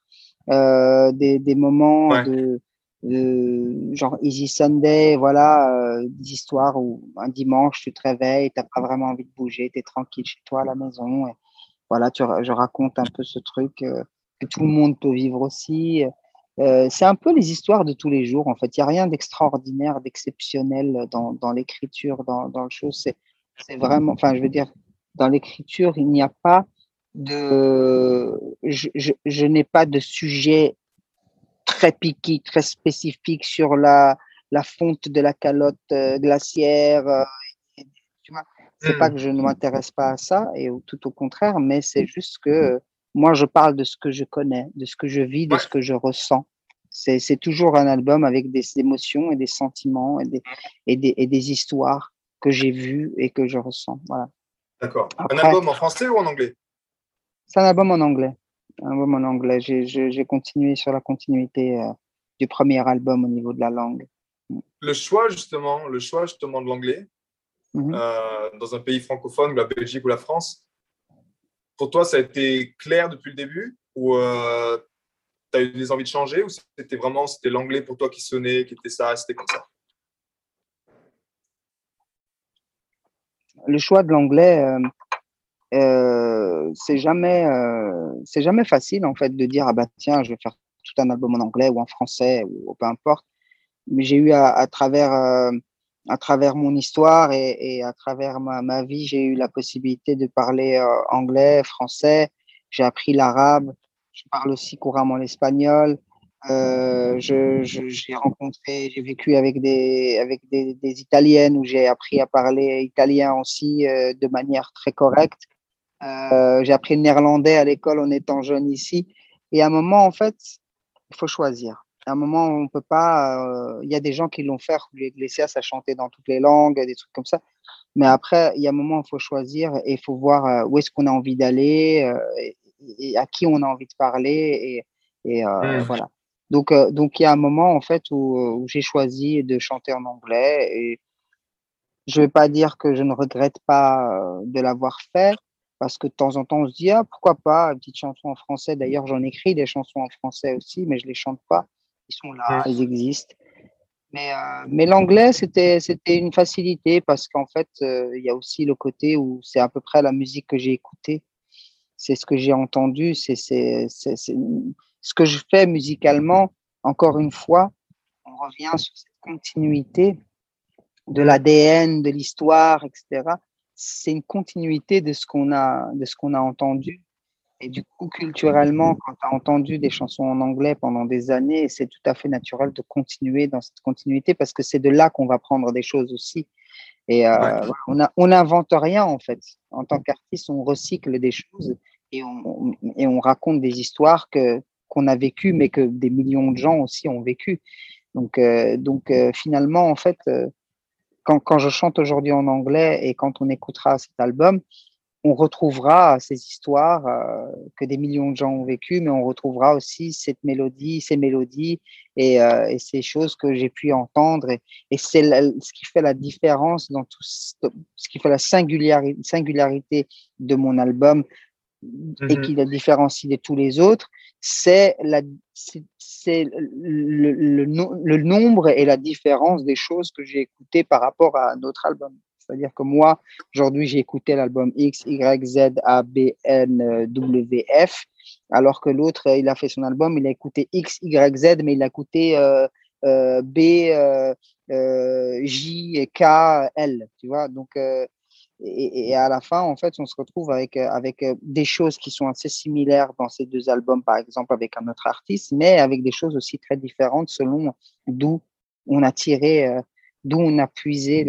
Euh, des, moments de, genre Easy Sunday, voilà, euh, des histoires où un dimanche tu te réveilles, tu n'as pas vraiment envie de bouger, tu es tranquille chez toi à la maison. Et, voilà, tu, je raconte un peu ce truc euh, que tout le monde peut vivre aussi. Euh, c'est un peu les histoires de tous les jours, en fait. Il n'y a rien d'extraordinaire, d'exceptionnel dans, dans l'écriture, dans, dans le chose. C'est vraiment, enfin, je veux dire, dans l'écriture, il n'y a pas de. Je, je, je n'ai pas de sujet très piqué, très spécifique sur la, la fonte de la calotte euh, glaciaire. Euh, tu vois, c'est pas hmm. que je ne m'intéresse pas à ça, et tout au contraire, mais c'est juste que moi, je parle de ce que je connais, de ce que je vis, de ce que je ressens. C'est toujours un album avec des émotions et des sentiments et des, et des, et des histoires que j'ai vues et que je ressens. Voilà. D'accord. Un album en français ou en anglais? C'est un album en anglais. Un album en anglais. J'ai continué sur la continuité euh, du premier album au niveau de la langue. Le choix justement, le choix justement de l'anglais mm-hmm. euh, dans un pays francophone, la Belgique ou la France, pour toi, ça a été clair depuis le début ou euh, tu as eu des envies de changer ou c'était vraiment c'était l'anglais pour toi qui sonnait, qui était ça, c'était comme ça? Le choix de l'anglais, euh, euh, c'est jamais, c'est jamais facile en fait de dire ah bah tiens je vais faire tout un album en anglais ou en français ou, peu importe. Mais j'ai eu à, travers à travers mon histoire et, à travers ma, vie, j'ai eu la possibilité de parler euh, anglais, français. J'ai appris l'arabe. Je parle aussi couramment l'espagnol. Euh, j'ai rencontré, j'ai vécu avec des avec des, italiennes où j'ai appris à parler italien aussi euh, de manière très correcte. j'ai appris le néerlandais à l'école en étant jeune ici. Et à un moment, en fait, il faut choisir. À un moment, on peut pas. Il y a des gens qui l'ont fait, Iglesias a chanté dans toutes les langues, des trucs comme ça. Mais après, il y a un moment où il faut choisir et il faut voir où est-ce qu'on a envie d'aller et, à qui on a envie de parler. Et, et mmh. voilà. Donc, donc, il y a un moment, en fait, où, où j'ai choisi de chanter en anglais. Et je ne vais pas dire que je ne regrette pas de l'avoir fait, parce que de temps en temps, on se dit, ah, pourquoi pas, une petite chanson en français. D'ailleurs, j'en écris des chansons en français aussi, mais je ne les chante pas. Ils sont là, ils existent. Mais, euh, mais l'anglais, c'était, c'était une facilité parce qu'en fait, euh, il y a aussi le côté où c'est à peu près la musique que j'ai écoutée. C'est ce que j'ai entendu. C'est, c'est, c'est, ce que je fais musicalement. Encore une fois, on revient sur cette continuité de l'ADN, de l'histoire, etc c'est une continuité de ce qu'on a, de ce qu'on a entendu. Et du coup, culturellement, quand tu as entendu des chansons en anglais pendant des années, c'est tout à fait naturel de continuer dans cette continuité parce que c'est de là qu'on va prendre des choses aussi. Et euh, on n'invente rien en fait. En tant qu'artiste, on recycle des choses et on, et on raconte des histoires que qu'on a vécues, mais que des millions de gens aussi ont vécues. Donc, euh, donc euh, finalement, en fait, quand, je chante aujourd'hui en anglais et quand on écoutera cet album, on retrouvera ces histoires euh, que des millions de gens ont vécues, mais on retrouvera aussi cette mélodie, ces mélodies et, euh, ces choses que j'ai pu entendre. Et, c'est ce qui fait la différence dans tout ce qui fait la singularité, singularité de mon album et mmh qui la différencie de tous les autres, c'est la, c'est le, le, le, nombre et la différence des choses que j'ai écoutées par rapport à notre album. C'est-à-dire que moi, aujourd'hui, j'ai écouté l'album X, Y, Z, A, B, N, W, F, alors que l'autre, il a fait son album, il a écouté X, Y, Z, mais il a écouté euh, euh, B, euh, euh J, K, L, tu vois. Donc, euh, et, à la fin, en fait, on se retrouve avec, euh, avec euh, des choses qui sont assez similaires dans ces deux albums, par exemple, avec un autre artiste, mais avec des choses aussi très différentes selon d'où on a tiré, euh, d'où on a puisé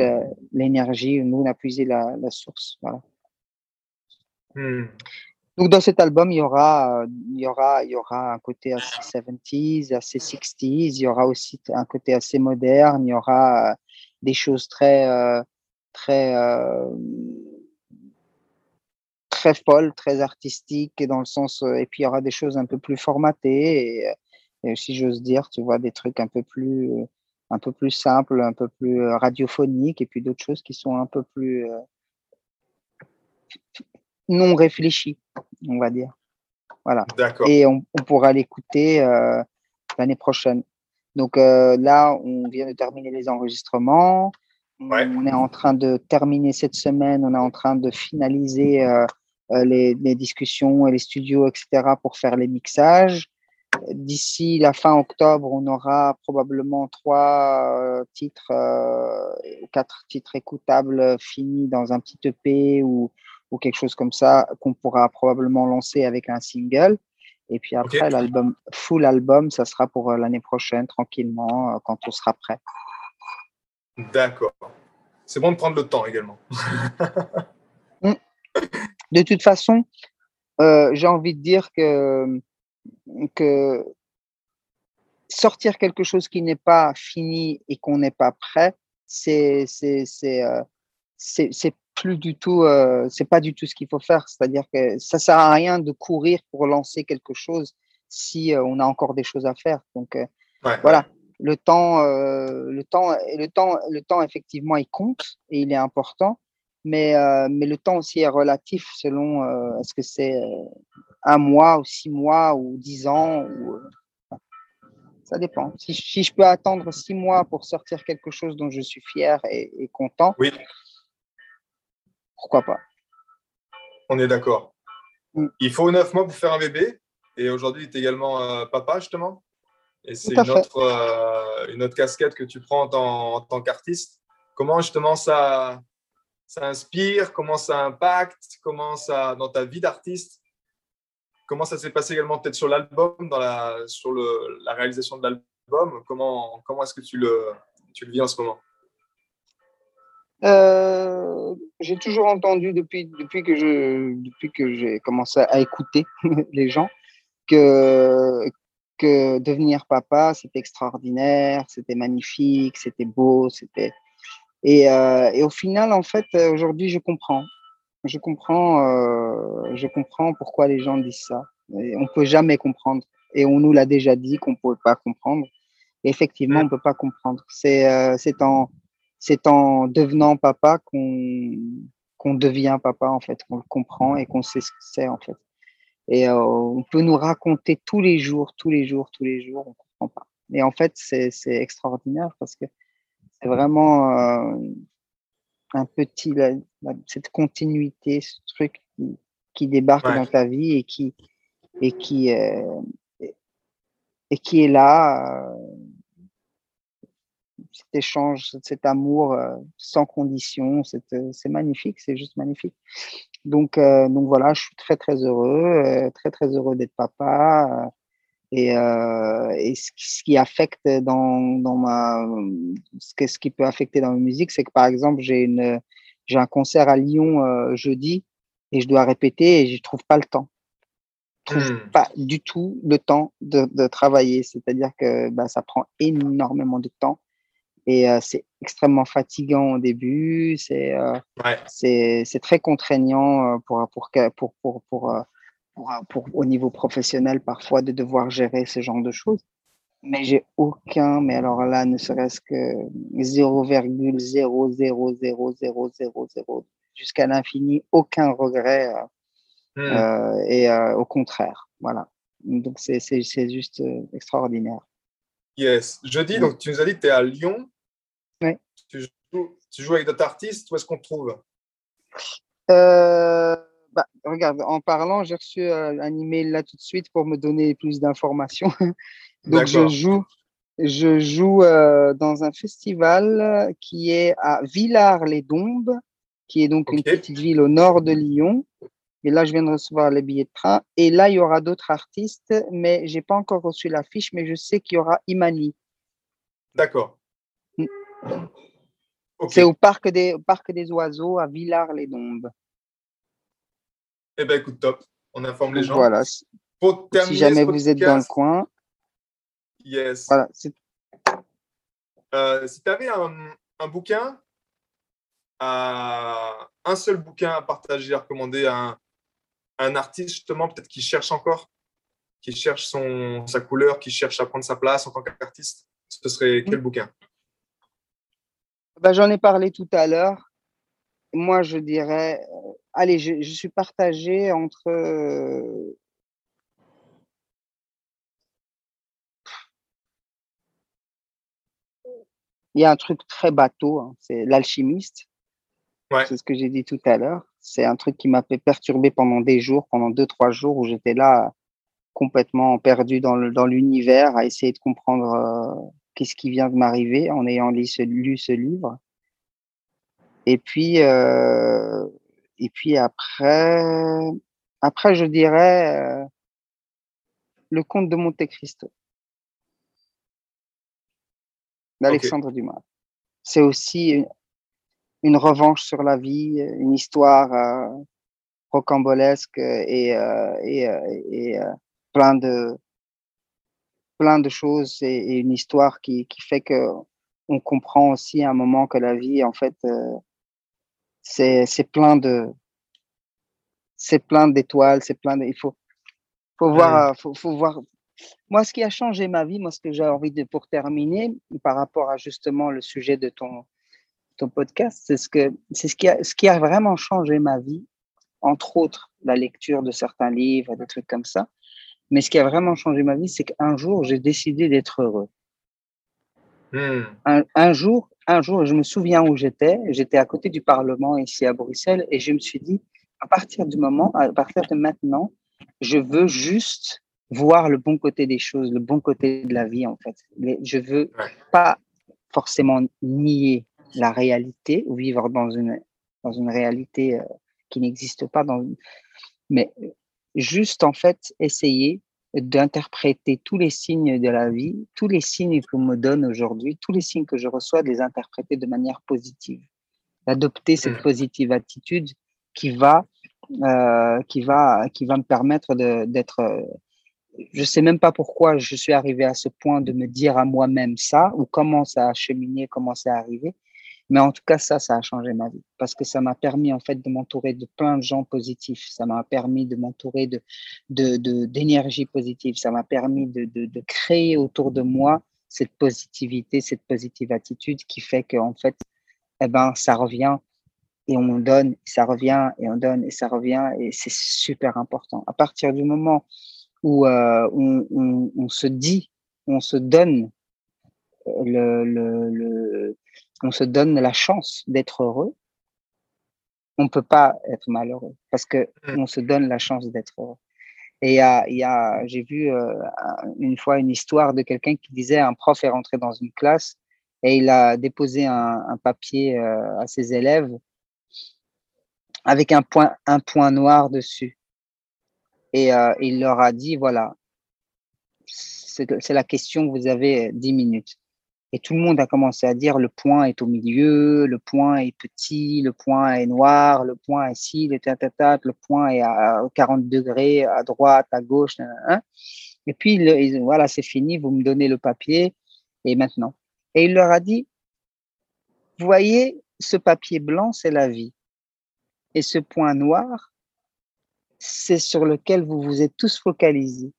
l'énergie, d'où on a puisé la, la source. Voilà. Hmm. Donc, dans cet album, il y aura, il y aura, il y aura un côté assez 70s, assez 60s, il y aura aussi un côté assez moderne, il y aura des choses très très euh, très folle, très artistique, et dans le sens euh, et puis il y aura des choses un peu plus formatées et, si j'ose dire, tu vois des trucs un peu plus un peu plus simples, un peu plus radiophoniques, et puis d'autres choses qui sont un peu plus euh, non réfléchies, on va dire. Voilà. Et on, pourra l'écouter l'année prochaine. Donc là, on vient de terminer les enregistrements. On est en train de terminer cette semaine, on est en train de finaliser euh, euh, les, discussions et les studios, etc., pour faire les mixages. D'ici la fin octobre, on aura probablement trois euh, titres, quatre titres écoutables finis dans un petit EP ou, ou quelque chose comme ça qu'on pourra probablement lancer avec un single. Et puis après, l'album, full album, ça sera pour l'année prochaine, tranquillement, quand on sera prêt. D'accord. C'est bon de prendre le temps également. Mm. de toute façon, euh, j'ai envie de dire que, que sortir quelque chose qui n'est pas fini et qu'on n'est pas prêt, c'est c'est euh, plus du tout, euh, c'est pas du tout ce qu'il faut faire. C'est-à-dire que ça sert à rien de courir pour lancer quelque chose si on a encore des choses à faire. Donc voilà le temps, euh, le temps, le temps, le temps effectivement, il compte et il est important, mais, euh, mais le temps aussi est relatif selon euh, est-ce que c'est un mois ou six mois ou dix ans ou ça dépend. Si, si, je peux attendre six mois pour sortir quelque chose dont je suis fier et, content, oui. pourquoi pas On est d'accord. Mm. Il faut neuf mois pour faire un bébé et aujourd'hui, tu es également papa justement et c'est une autre, euh, une autre casquette que tu prends en, tant qu'artiste. Comment justement ça, ça inspire? Comment ça impacte? Comment ça, dans ta vie d'artiste Comment ça s'est passé également peut-être sur l'album, dans la, sur le, la réalisation de l'album? Comment, comment est-ce que tu le, tu le vis en ce moment? Euh, j'ai toujours entendu depuis, depuis que je depuis que j'ai commencé à écouter les gens que que devenir papa, c'était extraordinaire, c'était magnifique, c'était beau, c'était. Et, euh, et, au final, en fait, aujourd'hui, je comprends. Je comprends, euh, je comprends pourquoi les gens disent ça. Et on peut jamais comprendre. Et on nous l'a déjà dit qu'on ne peut pas comprendre. Et effectivement, on ne peut pas comprendre. C'est euh, en, en devenant papa qu'on qu'on devient papa, en fait, qu'on le comprend et qu'on sait ce que c'est, en fait. Et euh, on peut nous raconter tous les jours, tous les jours, tous les jours, on ne comprend pas. Et en fait, c'est extraordinaire parce que c'est vraiment euh, un petit, cette continuité, ce truc qui, qui débarque dans ta vie et qui, et qui, euh, et qui est là cet échange, cet amour euh, sans condition, euh, c'est magnifique, c'est juste magnifique. Donc, euh, donc voilà, je suis très très heureux, très très heureux d'être papa. Et, et ce, qui affecte dans, dans ma, ce, ce qui peut affecter dans ma musique, c'est que par exemple, j'ai une, j'ai un concert à Lyon jeudi et je dois répéter et je trouve pas le temps. Je trouve hmm. pas du tout le temps de, de travailler. C'est-à-dire que bah, ça prend énormément de temps. Et euh, c'est extrêmement fatigant au début, c'est euh, c'est très contraignant euh, pour, pour, pour, pour, pour, pour, au niveau professionnel parfois de devoir gérer ce genre de choses. Mais j'ai aucun, mais alors là, ne serait-ce que 0,0000000 jusqu'à l'infini, aucun regret. Hmm. et au contraire, voilà. Donc c'est juste extraordinaire. Yes. Jeudi, donc tu nous as dit que tu es à Lyon. Oui. Tu joues, tu joues avec d'autres artistes. Où est-ce qu'on te trouve? Euh, bah, Regarde, en parlant, j'ai reçu euh, un email là tout de suite pour me donner plus d'informations. donc je joue, je joue euh, dans un festival qui est à Villars-les-Dombes, qui est donc une petite ville au nord de Lyon. Et là, je viens de recevoir les billets de train. Et là, il y aura d'autres artistes, mais je n'ai pas encore reçu l'affiche, mais je sais qu'il y aura Imani. D'accord. Mm. C'est au parc des, parc des Oiseaux à Villars-les-Dombes. Eh bien, écoute, top. On informe les gens. Voilà. Pour terminer, si jamais vous êtes dans le coin. Yes. Voilà. Euh, si tu avais un, un bouquin, un seul bouquin à partager, à recommander à un, un artiste justement peut-être qui cherche encore, qui cherche son, sa couleur, qui cherche à prendre sa place en tant qu'artiste, ce serait quel bouquin? Bah, J'en ai parlé tout à l'heure. Moi, je dirais, euh, allez, je, suis partagé entre... Euh, il y a un truc très bateau, hein, c'est l'alchimiste. C'est ce que j'ai dit tout à l'heure. C'est un truc qui m'a fait perturber pendant des jours, pendant deux, trois jours où j'étais là complètement perdu dans l'univers à essayer de comprendre euh, qu'est-ce qui vient de m'arriver en ayant lu ce, lu ce, livre. Et puis, euh, et puis après, après, je dirais euh, le conte de Monte Cristo d'Alexandre Dumas. C'est aussi une revanche sur la vie, une histoire euh, rocambolesque et, euh, et, et plein de plein de choses et, une histoire qui, qui, fait que on comprend aussi à un moment que la vie en fait c'est plein de c'est plein d'étoiles c'est plein de, il faut faut voir faut, faut voir moi ce qui a changé ma vie moi ce que j'ai envie de pour terminer par rapport à justement le sujet de ton podcast, c'est ce, que, c'est ce, qui a, ce qui a vraiment changé ma vie, entre autres la lecture de certains livres, des trucs comme ça. Mais ce qui a vraiment changé ma vie, c'est qu'un jour, j'ai décidé d'être heureux. Hmm. Un, jour, un jour, je me souviens où j'étais. J'étais à côté du Parlement ici à Bruxelles et je me suis dit, à partir du moment, à partir de maintenant, je veux juste voir le bon côté des choses, le bon côté de la vie en fait. Je veux pas forcément nier la réalité ou vivre dans une, dans une réalité euh, qui n'existe pas, dans, mais juste en fait essayer d'interpréter tous les signes de la vie, tous les signes qu'on me donne aujourd'hui, tous les signes que je reçois, de les interpréter de manière positive, d'adopter cette mmh. positive attitude qui va, euh, qui va, qui va me permettre d'être je sais même pas pourquoi je suis arrivé à ce point de me dire à moi-même ça ou comment ça a cheminé, comment ça a arrivé. Mais en tout cas, ça, ça a changé ma vie parce que ça m'a permis en fait de m'entourer de plein de gens positifs. Ça m'a permis de m'entourer de, de, d'énergie positive. Ça m'a permis de, de, de, créer autour de moi cette positivité, cette positive attitude qui fait que en fait, eh ben, ça revient et on donne, ça revient et on donne et ça revient et c'est super important. À partir du moment où euh, on, se dit, on se donne le, le, le on se donne la chance d'être heureux, on ne peut pas être malheureux parce que mmh. on se donne la chance d'être heureux. Et il y a, j'ai vu euh, une fois une histoire de quelqu'un qui disait un prof est rentré dans une classe et il a déposé un, un papier euh, à ses élèves avec un point, un point noir dessus. Et euh, il leur a dit voilà, c'est la question, vous avez 10 minutes. Et tout le monde a commencé à dire le point est au milieu, le point est petit, le point est noir, le point est ci, le tatatat, le point est à 40 degrés, à droite, à gauche. Et puis, voilà, c'est fini, vous me donnez le papier, et maintenant. Et il leur a dit, voyez, ce papier blanc, c'est la vie. Et ce point noir, c'est sur lequel vous vous êtes tous focalisés.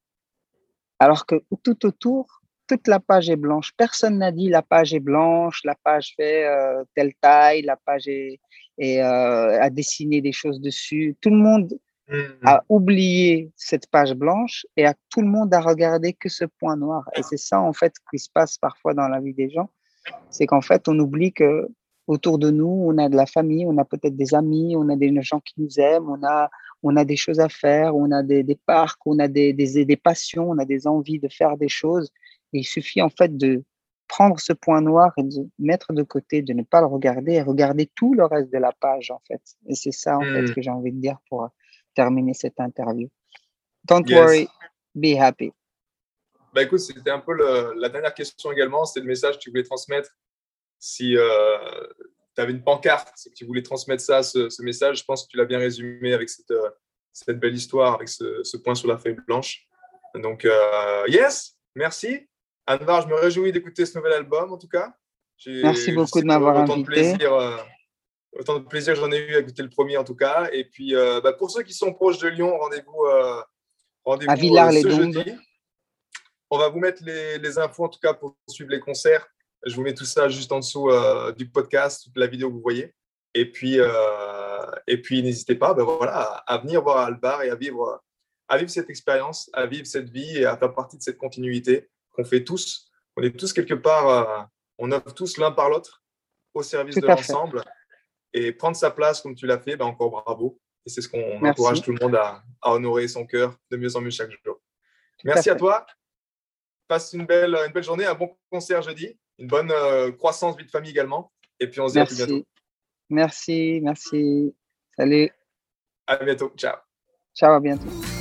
Alors que tout autour, toute la page est blanche. Personne n'a dit la page est blanche, la page fait euh, telle taille, la page est, euh, a dessiné des choses dessus. Tout le monde mm-hmm. a oublié cette page blanche et a, tout le monde a regardé que ce point noir. Et c'est ça en fait qui se passe parfois dans la vie des gens, c'est qu'en fait on oublie que autour de nous on a de la famille, on a peut-être des amis, on a des gens qui nous aiment, on a on a des choses à faire, on a des, des parcs, on a des, des, des passions, on a des envies de faire des choses il suffit en fait de prendre ce point noir et de mettre de côté, de ne pas le regarder et regarder tout le reste de la page en fait. Et c'est ça en fait hmm. que j'ai envie de dire pour terminer cette interview. Don't worry, be happy. Bah écoute, c'était un peu la dernière question également, c'est le message que tu voulais transmettre. Si euh, tu avais une pancarte, si tu voulais transmettre ça, ce, message, je pense que tu l'as bien résumé avec cette, euh, cette belle histoire, avec ce, ce, point sur la feuille blanche. Donc, euh, yes, merci. Anvar, je me réjouis d'écouter ce nouvel album en tout cas. Merci beaucoup de m'avoir invité. plaisir, euh, autant de plaisir que j'en ai eu à écouter le premier en tout cas. Et puis euh, bah, pour ceux qui sont proches de Lyon, rendez-vous euh, rendez à Villars-les-Dombes. jeudi. On va vous mettre les, les, infos en tout cas pour suivre les concerts. Je vous mets tout ça juste en dessous du podcast, toute la vidéo que vous voyez. Et puis, et puis n'hésitez pas ben voilà, à venir voir Albar et à vivre, à vivre cette expérience, à vivre cette vie et à faire partie de cette continuité qu'on fait tous. On est tous quelque part, euh, on œuvre tous l'un par l'autre au service de l'ensemble. Et prendre sa place comme tu l'as fait, ben encore bravo. Et c'est ce qu'on encourage tout le monde à, honorer son cœur de mieux en mieux chaque jour. Merci à, toi. Passe une belle, une belle journée, un bon concert jeudi, une bonne euh, croissance vie de famille également. Et puis on se dit à tout bientôt. Merci, merci. Salut. À bientôt. Ciao. Ciao, à bientôt.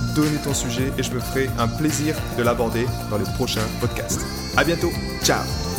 donner ton sujet et je me ferai un plaisir de l'aborder dans les prochains podcasts. À bientôt, ciao